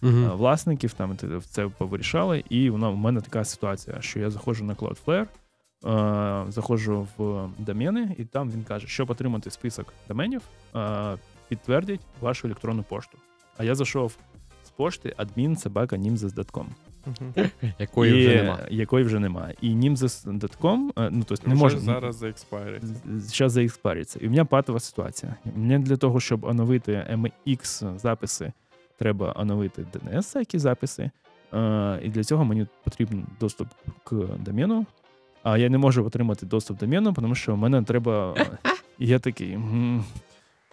Speaker 3: е, власників, там це повирішали. І вона, в мене така ситуація, що я заходжу на Cloudflare, е, заходжу в домени, і там він каже, щоб отримати список доменів, підтвердіть вашу електронну пошту. А я зайшов з пошти admin.nimzes.com,
Speaker 1: Мгм.
Speaker 2: Якої
Speaker 3: і,
Speaker 2: вже нема.
Speaker 3: якої вже немає. І nimzes.com, е, ну, тобто не
Speaker 1: Вже
Speaker 3: може
Speaker 1: зараз за експайрі.
Speaker 3: зараз заекспариться. І в мене патова ситуація. Мені для того, щоб оновити MX записи, треба оновити DNS які записи. Е, і для цього мені потрібен доступ к домену. А я не можу отримати доступ до домену, тому що в мене треба. І я такий. «М,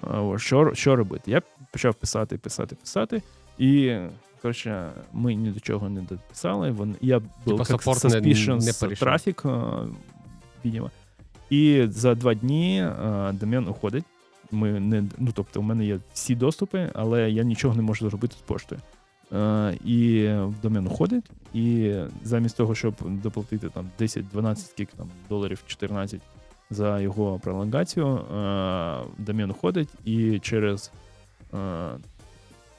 Speaker 3: а, о, Що, що робити? Я почав писати, писати, писати. І, коротше, ми ні до чого не дописали. Вон, я був
Speaker 2: Типа
Speaker 3: як suspicious
Speaker 2: не
Speaker 3: трафік, е, видимо. І за два дні е, домен уходить. Ми не, ну, тобто, у мене є всі доступи, але я нічого не можу зробити з поштою. Е, і домен уходить, і замість того, щоб доплатити там 10-12 скільки там доларів 14 за його пролонгацію, домен уходить, і через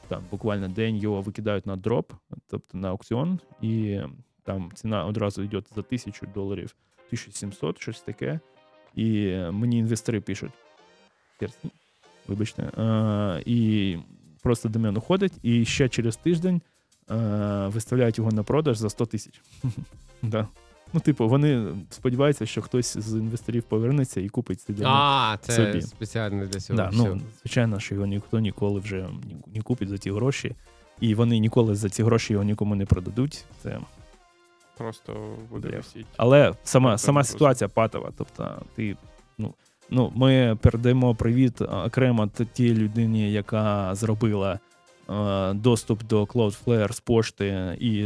Speaker 3: там буквально день його викидають на дроп, тобто на аукціон, і там ціна одразу йде за 1000 доларів, 1700, щось таке. І мені інвестори пишуть. Вибачте. Е, і просто домен уходить, і ще через тиждень е, виставляють його на продаж за 100 тисяч. Ну, типу, вони сподіваються, що хтось з інвесторів повернеться і купить цей домен.
Speaker 2: А, це
Speaker 3: собі.
Speaker 2: спеціально для цього.
Speaker 3: Да, ну, звичайно, що його ніхто ніколи вже не купить за ті гроші, і вони ніколи за ці гроші його нікому не продадуть. Це...
Speaker 1: Просто буде висіти.
Speaker 3: Але сама, сама ситуація патова. Тобто, ти, ну, ну, ми передаємо привіт окремо тій людині, яка зробила доступ до Cloudflare з пошти і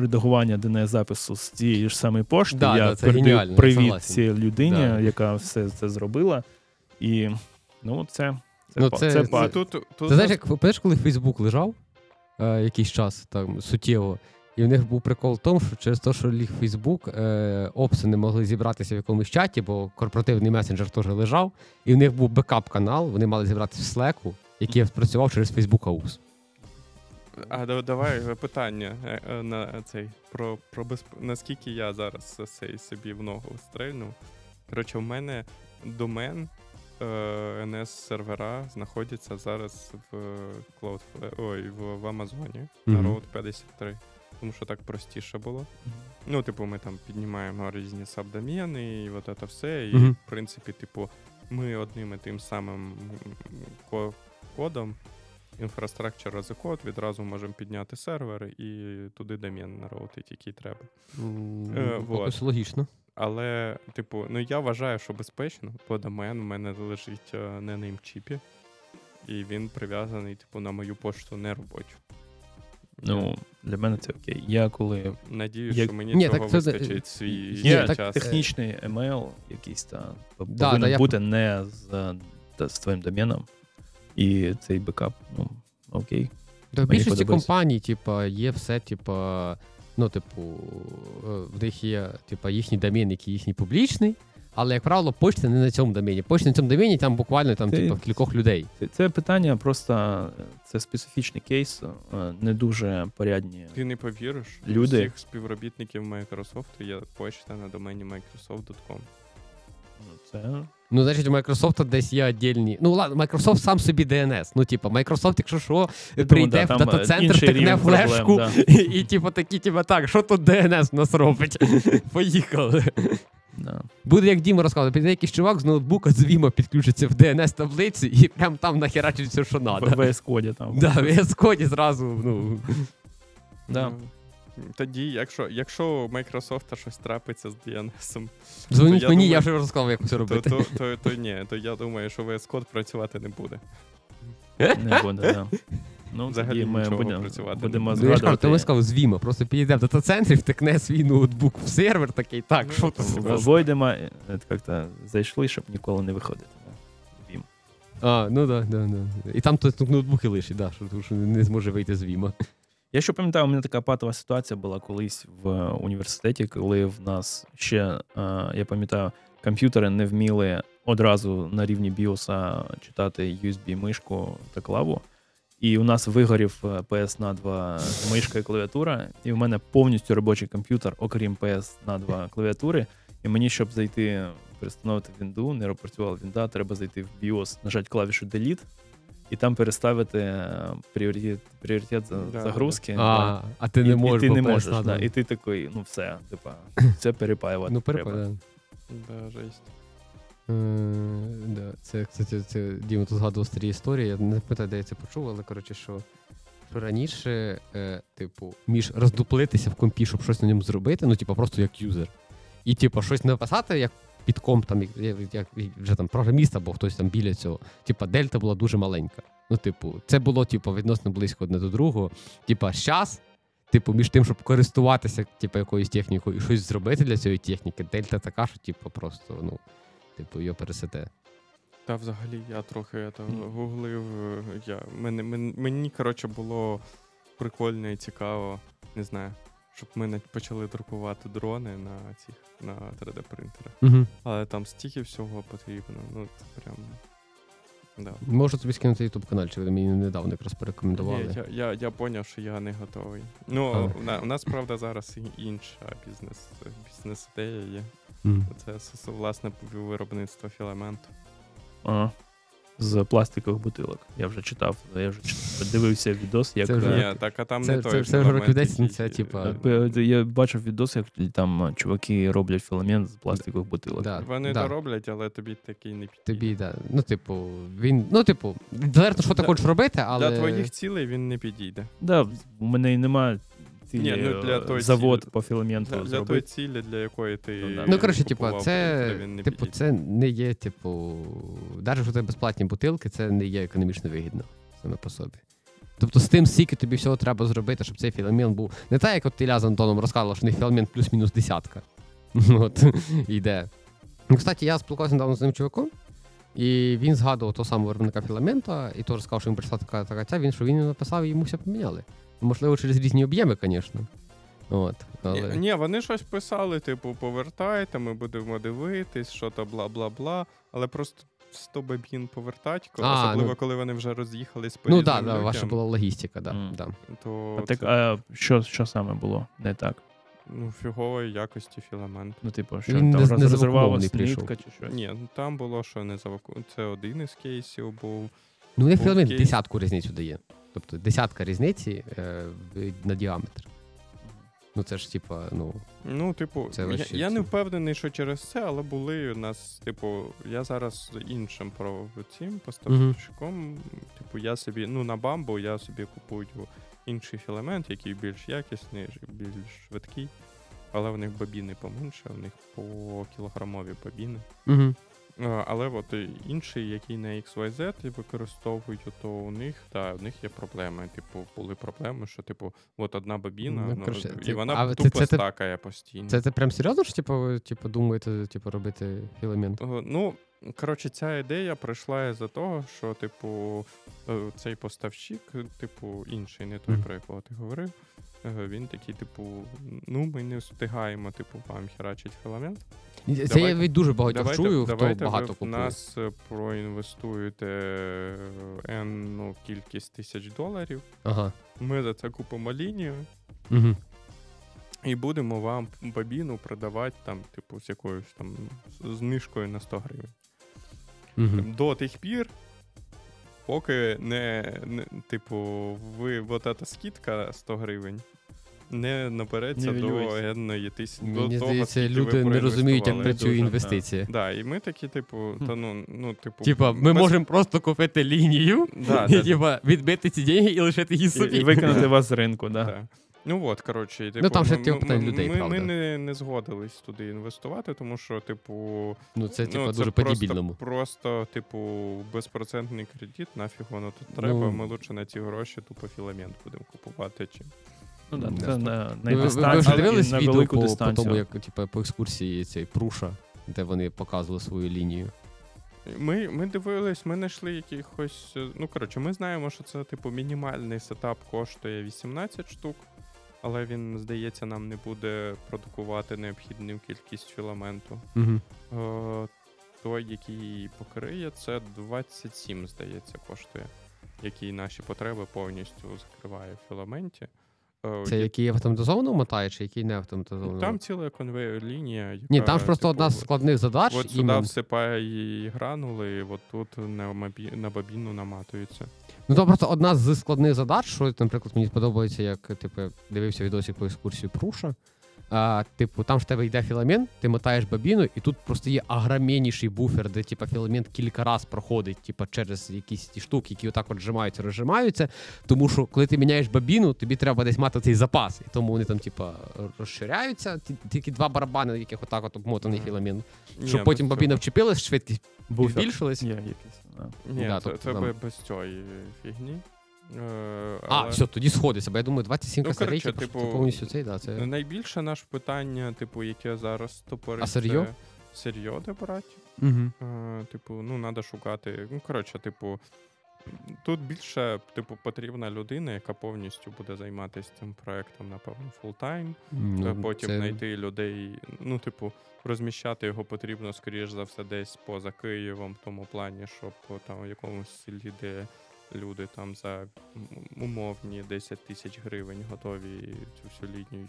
Speaker 3: редагування DNS-запису з цієї ж самої пошти.
Speaker 2: Да,
Speaker 3: я
Speaker 2: да, це
Speaker 3: передаю привіт цій людині,
Speaker 2: Да.
Speaker 3: яка все це зробила. І ну, це, це,
Speaker 2: Ну, це-
Speaker 3: це
Speaker 2: це-
Speaker 1: тут, тут
Speaker 2: Ти знаєш, як пам'ятаєш, коли Фейсбук лежав е, якийсь час там суттєво, і в них був прикол в тому, що через те, що ліг Фейсбук, е, опси не могли зібратися в якомусь чаті, бо корпоративний месенджер теж лежав, і в них був бекап-канал, вони мали зібратися в Slack, який спрацював через Facebook AUS.
Speaker 1: А да- давай е, питання е, е, на цей про, про безп... наскільки я зараз цей собі в ногу стрельнув. Коротше, в мене домен е, NS сервера знаходяться зараз в Cloudflare, ой, в, в Амазоні на
Speaker 2: Мгм.
Speaker 1: Road 53. Тому що так простіше було. Ну, типу, ми там піднімаємо різні сабдомени і от це все. І,
Speaker 2: Мгм.
Speaker 1: в принципі, типу, ми одним і тим самим кодом Infrastructure as a code відразу можемо підняти сервер і туди домен нароутити, який треба. Е, вот.
Speaker 2: Логічно.
Speaker 1: Але, типу, ну я вважаю, що безпечно, бо домен у мене лежить е, на неймчіпі, і він прив'язаний, типу, на мою пошту не робочу.
Speaker 3: Ну, для мене це окей. Я коли
Speaker 1: Надіюсь,
Speaker 3: Як-
Speaker 1: що мені
Speaker 2: Ні,
Speaker 1: цього
Speaker 2: так це-
Speaker 1: вистачить свій
Speaker 3: Є
Speaker 2: так-
Speaker 3: технічний емейл якийсь там
Speaker 2: Да,
Speaker 3: повинен
Speaker 2: да, я-
Speaker 3: не з, та- з твоїм доменом. І цей бекап, ну, окей.
Speaker 2: Та в більшості
Speaker 3: подобається.
Speaker 2: компаній, типа, є все, типа, ну, типу, е, в них є, типа, їхній домен, який їхній публічний, але, як правило, почта не на цьому домені. Почта на цьому домені там буквально там,
Speaker 3: Ти-
Speaker 2: типа, в кількох людей.
Speaker 3: Це, це питання просто це специфічний кейс, е, не дуже порядні.
Speaker 1: Ти не повіриш,
Speaker 3: Люди.
Speaker 1: всіх співробітників Microsoft є почта на домені Microsoft.com.
Speaker 3: Ну, це
Speaker 2: Ну, значить, у Microsoft десь є віддільні. Ну, ладно, Microsoft сам собі DNS. Ну, типа, Microsoft, якщо що, прийде
Speaker 3: да,
Speaker 2: в дата-центр, тикне
Speaker 3: рівень проблем,
Speaker 2: флешку,
Speaker 3: да.
Speaker 2: і, і, типу, такі, типа, так, що тут DNS в нас робить? Поїхали.
Speaker 3: Да.
Speaker 2: Буде як Діма розказував, піде якийсь чувак з ноутбука з Віма підключиться в DNS таблиці і прям там нахерачить все, що
Speaker 3: В
Speaker 2: треба.
Speaker 3: VS Code там.
Speaker 2: Да, в VS Code зразу, ну.
Speaker 3: Да.
Speaker 1: Тоді, якщо, якщо у Microsoft щось трапиться з DNS,
Speaker 2: Дзвоніть мені,
Speaker 1: думаю,
Speaker 2: я вже розказав, як це робити.
Speaker 1: то, то, то ні, то я думаю, що VS Code працювати не буде.
Speaker 3: Не буде, да. Ну,
Speaker 1: Взагалі
Speaker 3: ми будемо,
Speaker 1: працювати
Speaker 3: будемо.
Speaker 2: Ну,
Speaker 3: згадувати.
Speaker 2: то ми сказав з Віма, просто підійде в дата-центрі, втекне свій ноутбук в сервер такий, так,
Speaker 1: Ну,
Speaker 2: що
Speaker 1: то
Speaker 2: там?
Speaker 3: Войдемо, е, як-то зайшли, щоб ніколи не виходити. Вім.
Speaker 2: А, ну да, да, да. І там тут ноутбуки лишить, да, що не зможе вийти з Віма.
Speaker 3: Я ще пам'ятаю, у мене така патова ситуація була колись в е, університеті, коли в нас ще, е, я пам'ятаю, комп'ютери не вміли одразу на рівні BIOS читати USB-мишку та клаву. І у нас вигорів PS на 2 мишка і клавіатура, і в мене повністю робочий комп'ютер, окрім PS на 2 клавіатури. І мені, щоб зайти, перестановити вінду, не працювала вінда, треба зайти в BIOS, нажати клавішу Delete, і там переставити е, пріоритет, пріоритет
Speaker 1: Да,
Speaker 3: загрузки.
Speaker 2: А, а ти не
Speaker 3: і,
Speaker 2: можеш.
Speaker 3: ти не можеш, да, і ти такий, ну все, типа, це перепаювати.
Speaker 2: Ну,
Speaker 3: треба.
Speaker 1: Да, жесть.
Speaker 2: Е, да. Це, кстати, це Діма тут згадував старі історії. Я не пам'ятаю, де я це почув, але коротше, що, що раніше, е, типу, між роздуплитися в компі, щоб щось на ньому зробити, ну, типу, просто як юзер. І, типу, щось написати, як під комп, там, як, як, вже там програміст або хтось там біля цього. Типа, дельта була дуже маленька. Ну, типу, це було, типу, відносно близько одне до другого. Типа, щас, типу, між тим, щоб користуватися, типу, якоюсь технікою і щось зробити для цієї техніки, дельта така, що, типу, просто, ну, типу, його пересете.
Speaker 1: Та взагалі я трохи
Speaker 3: Мгм.
Speaker 1: гуглив. Я, мені, мені, мені, коротше, було прикольно і цікаво, не знаю, щоб ми почали друкувати дрони на цих на 3D-принтерах.
Speaker 2: Угу.
Speaker 1: Але там стільки всього потрібно. Ну, це прям. Да.
Speaker 2: Можу тобі скинути YouTube канал, чи ви мені недавно якраз
Speaker 1: Ні,
Speaker 2: порекомендували.
Speaker 1: я, я, я поняв, що я не готовий. Ну,
Speaker 2: А.
Speaker 1: у, нас, правда, зараз інша бізнес, бізнес-ідея є.
Speaker 2: Мгм.
Speaker 1: Це власне виробництво філаменту.
Speaker 3: Ага. З пластикових бутилок. Я вже читав, я вже читав, дивився відос, як.
Speaker 2: Це вже-
Speaker 3: е,
Speaker 1: Ні, так, а там
Speaker 2: це-
Speaker 1: не
Speaker 2: це-
Speaker 1: той
Speaker 2: це вже
Speaker 1: філамент,
Speaker 2: років 10, це, типа,
Speaker 1: е,
Speaker 3: е, Я бачив відос, як там чуваки роблять філамент з пластикових бутилок.
Speaker 2: Да,
Speaker 1: Вони
Speaker 2: да.
Speaker 1: то роблять, але тобі такий не підійде.
Speaker 2: Тобі, да. Ну, типу, він. Ну, типу, залежно, що ти хочеш робити, але.
Speaker 1: Для твоїх цілей він не підійде.
Speaker 3: Да, у мене і немає
Speaker 1: Ні, ну, для
Speaker 3: е,
Speaker 1: той
Speaker 3: завод
Speaker 1: цілі-
Speaker 3: по філаменту
Speaker 1: Для, для тої цілі, для якої ти.
Speaker 3: Ну, да.
Speaker 2: Ну, коротше, типу, це,
Speaker 1: не
Speaker 2: типу, це не є, типу, навіть що це безплатні бутилки, це не є економічно вигідно саме по собі. Тобто з тим, скільки тобі всього треба зробити, щоб цей філамент був. Не так, як от Ілля з Антоном розказував, що в них філамент плюс-мінус десятка. От, йде. Ну, кстати, я спілкувався недавно з ним чуваком, і він згадував того самого виробника філамента, і теж сказав, що йому прийшла така, така ця, він що він написав і йому все поміняли. Можливо, через різні об'єми, звісно. От, але...
Speaker 1: Ні, ні, вони щось писали, типу, повертайте, ми будемо дивитись, що то бла-бла-бла. Але просто 100 бабін повертать, коли,
Speaker 2: А,
Speaker 1: особливо
Speaker 2: ну.
Speaker 1: коли вони вже роз'їхались по
Speaker 2: Ну так, да, да, ваша була логістика, да,
Speaker 3: Мгм.
Speaker 2: да.
Speaker 1: то
Speaker 3: А, так, а що, що саме було не так?
Speaker 1: Ну, фігової якості філамент.
Speaker 3: Ну, типу, що
Speaker 2: Він
Speaker 3: там
Speaker 2: не-
Speaker 3: роз-
Speaker 2: не
Speaker 3: розривалась нитка чи щось?
Speaker 1: Ні, ну там було, що не заваку... Це один із кейсів був.
Speaker 2: Ну, у них філамент
Speaker 1: кейс.
Speaker 2: десятку різницю дає. Тобто десятка різниці е, в- на діаметр. Ну це ж типа, ну.
Speaker 1: Ну, типу,
Speaker 2: Це
Speaker 1: я,
Speaker 2: вообще
Speaker 1: я не
Speaker 2: це.
Speaker 1: впевнений, що через це, але були у нас, типу, я зараз з іншим про цим поставщиком. Типу, я собі, ну, на бамбу я собі купую інший філамент, який більш якісний, більш швидкий. Але в них бобіни поменше, у них по кілограмові бобіни.
Speaker 2: Угу.
Speaker 1: Але от інший, який на XYZ використовують, то у них, та, у них є проблеми. Типу, були проблеми, що, типу, от одна бобіна,
Speaker 2: Ну,
Speaker 1: ну, і вона
Speaker 2: а це-
Speaker 1: тупо
Speaker 2: це ти-
Speaker 1: стакає постійно.
Speaker 2: Це це прям серйозно, що типу, типу, думаєте, типу, робити філамент?
Speaker 1: Е, Ну, коротше, ця ідея прийшла із-за того, що, типу, е, цей поставщик, типу, інший, не той, про якого ти говорив. е, Він такий, типу, ну, ми не встигаємо, типу, вам херачить філамент.
Speaker 2: Це я від дуже багатьох
Speaker 1: Давайте,
Speaker 2: чую, хто
Speaker 1: давайте
Speaker 2: багато
Speaker 1: ви в нас е, проінвестуєте енну кількість тисяч доларів.
Speaker 2: Ага.
Speaker 1: Ми за це купимо лінію
Speaker 2: Угу.
Speaker 1: і будемо вам бабіну продавати там, типу, з якоюсь там знижкою на 100 гривень.
Speaker 2: Угу.
Speaker 1: До тих пір, поки не, не типу, ви от ця скидка 100 гривень. Не напереться
Speaker 3: Не
Speaker 1: до
Speaker 3: вилюється.
Speaker 1: енної тисячі.
Speaker 2: Мені
Speaker 1: до того,
Speaker 2: здається, люди не розуміють, як працює інвестиція.
Speaker 1: Да, і ми такі, типу, та ну, ну типу.
Speaker 2: Типа, ми
Speaker 1: без-
Speaker 2: можемо просто купити лінію,
Speaker 1: Да,
Speaker 2: і
Speaker 1: да,
Speaker 2: типа, відбити ці деньги і лишити її
Speaker 3: І,
Speaker 2: собі.
Speaker 3: і викинути вас з ринку, да.
Speaker 1: Ну от, коротше, і, типу,
Speaker 2: там ще
Speaker 1: ми- ми-
Speaker 2: людей,
Speaker 1: ми, ми не, не згодились туди інвестувати, тому що, типу,
Speaker 2: Ну, це, типа,
Speaker 1: ну,
Speaker 2: дуже
Speaker 1: просто,
Speaker 2: по-дібільному.
Speaker 1: Просто, типу, безпроцентний кредит, нафіг воно тут треба.
Speaker 2: Ну.
Speaker 1: Ми лучше на ці гроші тупо філамент будемо купувати. Чи...
Speaker 3: Ну, да, це на, на
Speaker 2: Ви, ви, ви
Speaker 3: дистанцію,
Speaker 2: вже дивились
Speaker 3: на
Speaker 2: відео
Speaker 3: велику
Speaker 2: по, по тому, як типу, по екскурсії цей Пруша, де вони показували свою лінію.
Speaker 1: Ми, ми дивились, ми знайшли якихось. Ну, коротше, ми знаємо, що це, типу, мінімальний сетап коштує 18 штук, але він, здається, нам не буде продукувати необхідну кількість філаменту.
Speaker 2: Угу.
Speaker 1: Той, який покриє, це 27, здається, коштує, який наші потреби повністю закриває в філаменті.
Speaker 2: Це
Speaker 1: є-
Speaker 2: який автоматизовано мотає, чи який не автоматизовано?
Speaker 1: Там ціла конвейер лінія. Яка,
Speaker 2: Ні, там ж просто
Speaker 1: типу,
Speaker 2: одна з складних задач.
Speaker 1: От сюди
Speaker 2: іменно.
Speaker 1: всипає її гранули, і от тут на, мобі... на бобіну наматується.
Speaker 2: Ну, то просто одна з складних задач, що, наприклад, мені подобається, як типу, дивився відосик по екскурсії Пруша. А, типу, там ж в тебе йде філамент, ти мотаєш бобіну, і тут просто є агроменніший буфер, де типу, філамент кілька разів проходить типу, через якісь ті штуки, які отак от зжимаються, розжимаються. Тому що коли ти міняєш бобіну, тобі треба десь мати цей запас. І тому вони там, типу, розширяються. Тільки два барабани, на яких отак от обмотаний філамент.
Speaker 1: Ні,
Speaker 2: Щоб потім
Speaker 1: цього.
Speaker 2: вчепилась, швидкість
Speaker 3: Буфер
Speaker 2: збільшилась.
Speaker 3: Якийсь. да.
Speaker 1: Ні,
Speaker 2: Да,
Speaker 1: це,
Speaker 2: тобто
Speaker 1: це
Speaker 2: там-
Speaker 1: без цієї фігні. Е,
Speaker 2: А,
Speaker 1: але
Speaker 2: все, тоді сходиться, бо я думаю, 27
Speaker 1: Ну,
Speaker 2: косарей,
Speaker 1: коротше,
Speaker 2: типу,
Speaker 1: типу,
Speaker 2: повністю цей, да, це...
Speaker 1: Найбільше наше питання, типу, яке зараз стопорить,
Speaker 2: А сир'йо?
Speaker 1: це сир'йо де брати.
Speaker 2: Угу.
Speaker 1: Е, типу, ну, треба шукати. Ну, коротше, типу, тут більше, типу, потрібна людина, яка повністю буде займатися цим проектом, напевно, full-time.
Speaker 2: Ну,
Speaker 1: потім
Speaker 2: це...
Speaker 1: знайти людей. Ну, типу, розміщати його потрібно, скоріш за все, десь поза Києвом, в тому плані, щоб там в якомусь селі, де люди там за умовні 10 тисяч гривень готові цю всю лінію.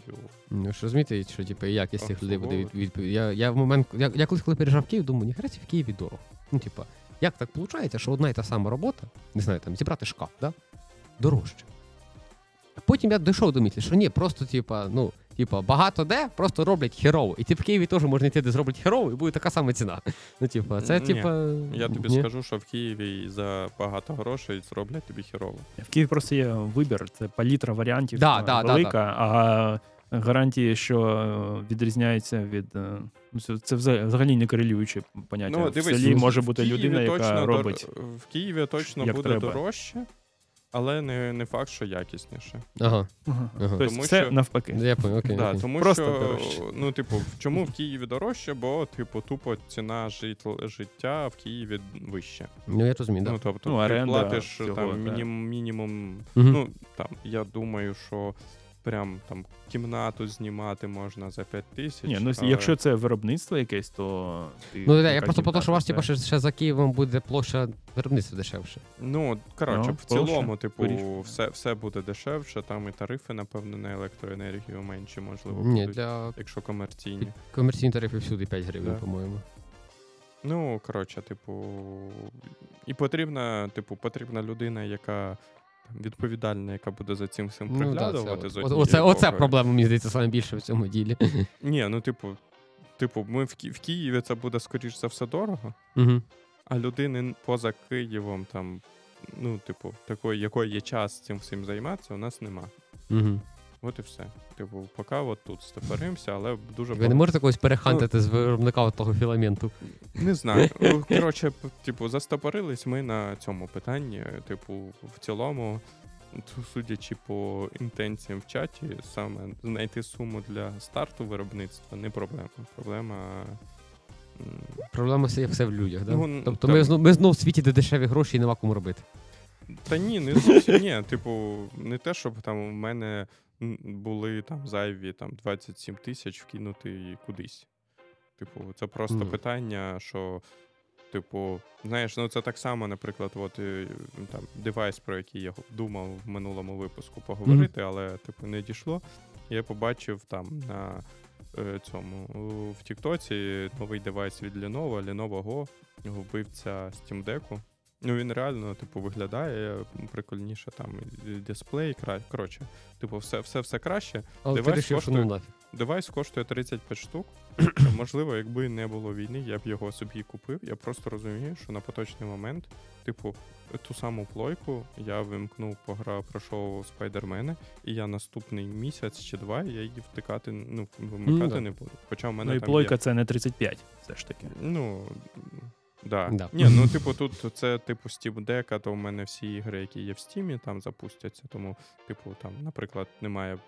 Speaker 2: Ну, що розумієте, що типу, якість цих людей буде від,
Speaker 1: Обслуговувати.
Speaker 2: від, я, я в момент, я, я колись коли переїжджав в Київ, думаю, ніхера в Києві дорого. Ну, типа, як так виходить, що одна і та сама робота, не знаю, там зібрати шкаф, да? дорожче. А потім я дійшов до мислі, що ні, просто, типа, ну, типа, багато де просто роблять херово. І ти в Києві теж можна йти, де зроблять херово, і буде така сама ціна. Ну, типа, це,
Speaker 1: Ні,
Speaker 2: типа.
Speaker 1: Я тобі
Speaker 2: ні.
Speaker 1: скажу, що в Києві за багато грошей зроблять тобі хірово.
Speaker 3: В Києві просто є вибір, це палітра варіантів
Speaker 2: Да,
Speaker 3: е,
Speaker 2: да, да,
Speaker 3: велика, а гарантії, що е, відрізняються від. е, ну, Це, взагалі не корелюючі поняття.
Speaker 1: Ну,
Speaker 3: в селі може бути
Speaker 1: Києві
Speaker 3: людина, яка
Speaker 1: точно дор- В Києві точно
Speaker 3: як
Speaker 1: буде
Speaker 3: треба.
Speaker 1: дорожче, але не, не факт, що якісніше.
Speaker 2: Ага,
Speaker 3: Ага.
Speaker 2: ага.
Speaker 3: Тобто
Speaker 1: Тому
Speaker 3: це
Speaker 1: що-
Speaker 3: навпаки.
Speaker 2: Я понял, окей.
Speaker 1: Да,
Speaker 2: окей.
Speaker 1: тому
Speaker 3: Просто
Speaker 1: що,
Speaker 3: дорожче.
Speaker 1: ну, типу, в чому в Києві дорожче, бо, типу, тупо ціна житл- життя в Києві вища.
Speaker 2: Ну, я розумію, так.
Speaker 1: Ну, тобто,
Speaker 3: Ну,
Speaker 1: ти
Speaker 3: оренда
Speaker 1: платиш
Speaker 3: всього,
Speaker 1: там
Speaker 3: да.
Speaker 1: мінім, мінімум.
Speaker 2: Угу.
Speaker 1: Ну, там, я думаю, що прям там кімнату знімати можна за 5 тисяч.
Speaker 3: Ні, ну
Speaker 1: але-
Speaker 3: якщо це виробництво якесь, то ти
Speaker 2: Ну, да, я просто про те, що у вас, типу, ще, ще за Києвом буде площа виробництва дешевше.
Speaker 1: Ну, коротше,
Speaker 3: Ну,
Speaker 1: в цілому, типу, все, все буде дешевше, там і тарифи, напевно, на електроенергію менші, можливо,
Speaker 2: Ні,
Speaker 1: будуть,
Speaker 2: для
Speaker 1: якщо комерційні.
Speaker 2: комерційних тарифів всюди 5 гривень,
Speaker 1: Да.
Speaker 2: по-моєму.
Speaker 1: Ну, коротше, типу, і потрібна, типу, потрібна людина, яка відповідальна, яка буде за цим всім
Speaker 2: Ну, да,
Speaker 1: приглядувати.
Speaker 2: це,
Speaker 1: з однієї
Speaker 2: оце, оце
Speaker 1: боку.
Speaker 2: проблема, мені здається, саме більше в цьому ділі.
Speaker 1: Ні, ну, типу, типу, ми в, Ки- в Києві це буде, скоріш за все, дорого,
Speaker 2: Угу.
Speaker 1: а людини поза Києвом, там, ну, типу, такої, якої є час цим всім займатися, у нас нема.
Speaker 2: Угу.
Speaker 1: От і все. Типу, поки от тут стопоримося, але дуже
Speaker 2: Ви не можете когось перехантити з виробника того філаменту.
Speaker 1: Не знаю. Ну, Коротше, типу, застопорились ми на цьому питанні. Типу, в цілому, судячи по інтенціям в чаті, саме знайти суму для старту виробництва не проблема. Проблема.
Speaker 2: Проблема все, все в людях, да?
Speaker 1: Ну,
Speaker 2: Тобто
Speaker 1: там-
Speaker 2: ми, знов, ми знов в світі, де дешеві гроші і нема кому робити.
Speaker 1: Та ні, не зовсім ні. Типу, не те, щоб там у мене були там зайві там 27 тисяч вкинути кудись. Типу, це просто
Speaker 2: Ну.
Speaker 1: питання, що. Типу, знаєш, ну це так само, наприклад, от е, там девайс, про який я думав в минулому випуску поговорити, але типу не дійшло. Я побачив там на е, цьому в Тіктоці новий девайс від Lenovo, Lenovo Go, вбивця Steam Deck. Ну він реально, типу, виглядає прикольніше, там дисплей, кра... коротше, типу, все, все, все краще.
Speaker 2: Але
Speaker 1: Девайс
Speaker 2: що
Speaker 1: коштує-
Speaker 2: ну
Speaker 1: девайс коштує 35 штук. Можливо, якби не було війни, я б його собі купив. Я просто розумію, що на поточний момент, типу, ту саму плойку я вимкнув, пограв, пройшов спайдермена, і я наступний місяць чи два я її втикати, ну, вимикати
Speaker 2: да.
Speaker 1: не буду. Хоча в мене
Speaker 3: Ну і
Speaker 1: там
Speaker 3: плойка
Speaker 1: є.
Speaker 3: це не 35, все ж таки.
Speaker 1: Ну. Да.
Speaker 2: Да.
Speaker 1: Ні, ну типу, тут це типу Steam Deck, а то в мене всі ігри, які є в Steam, там запустяться. Тому, типу, там, наприклад, немає,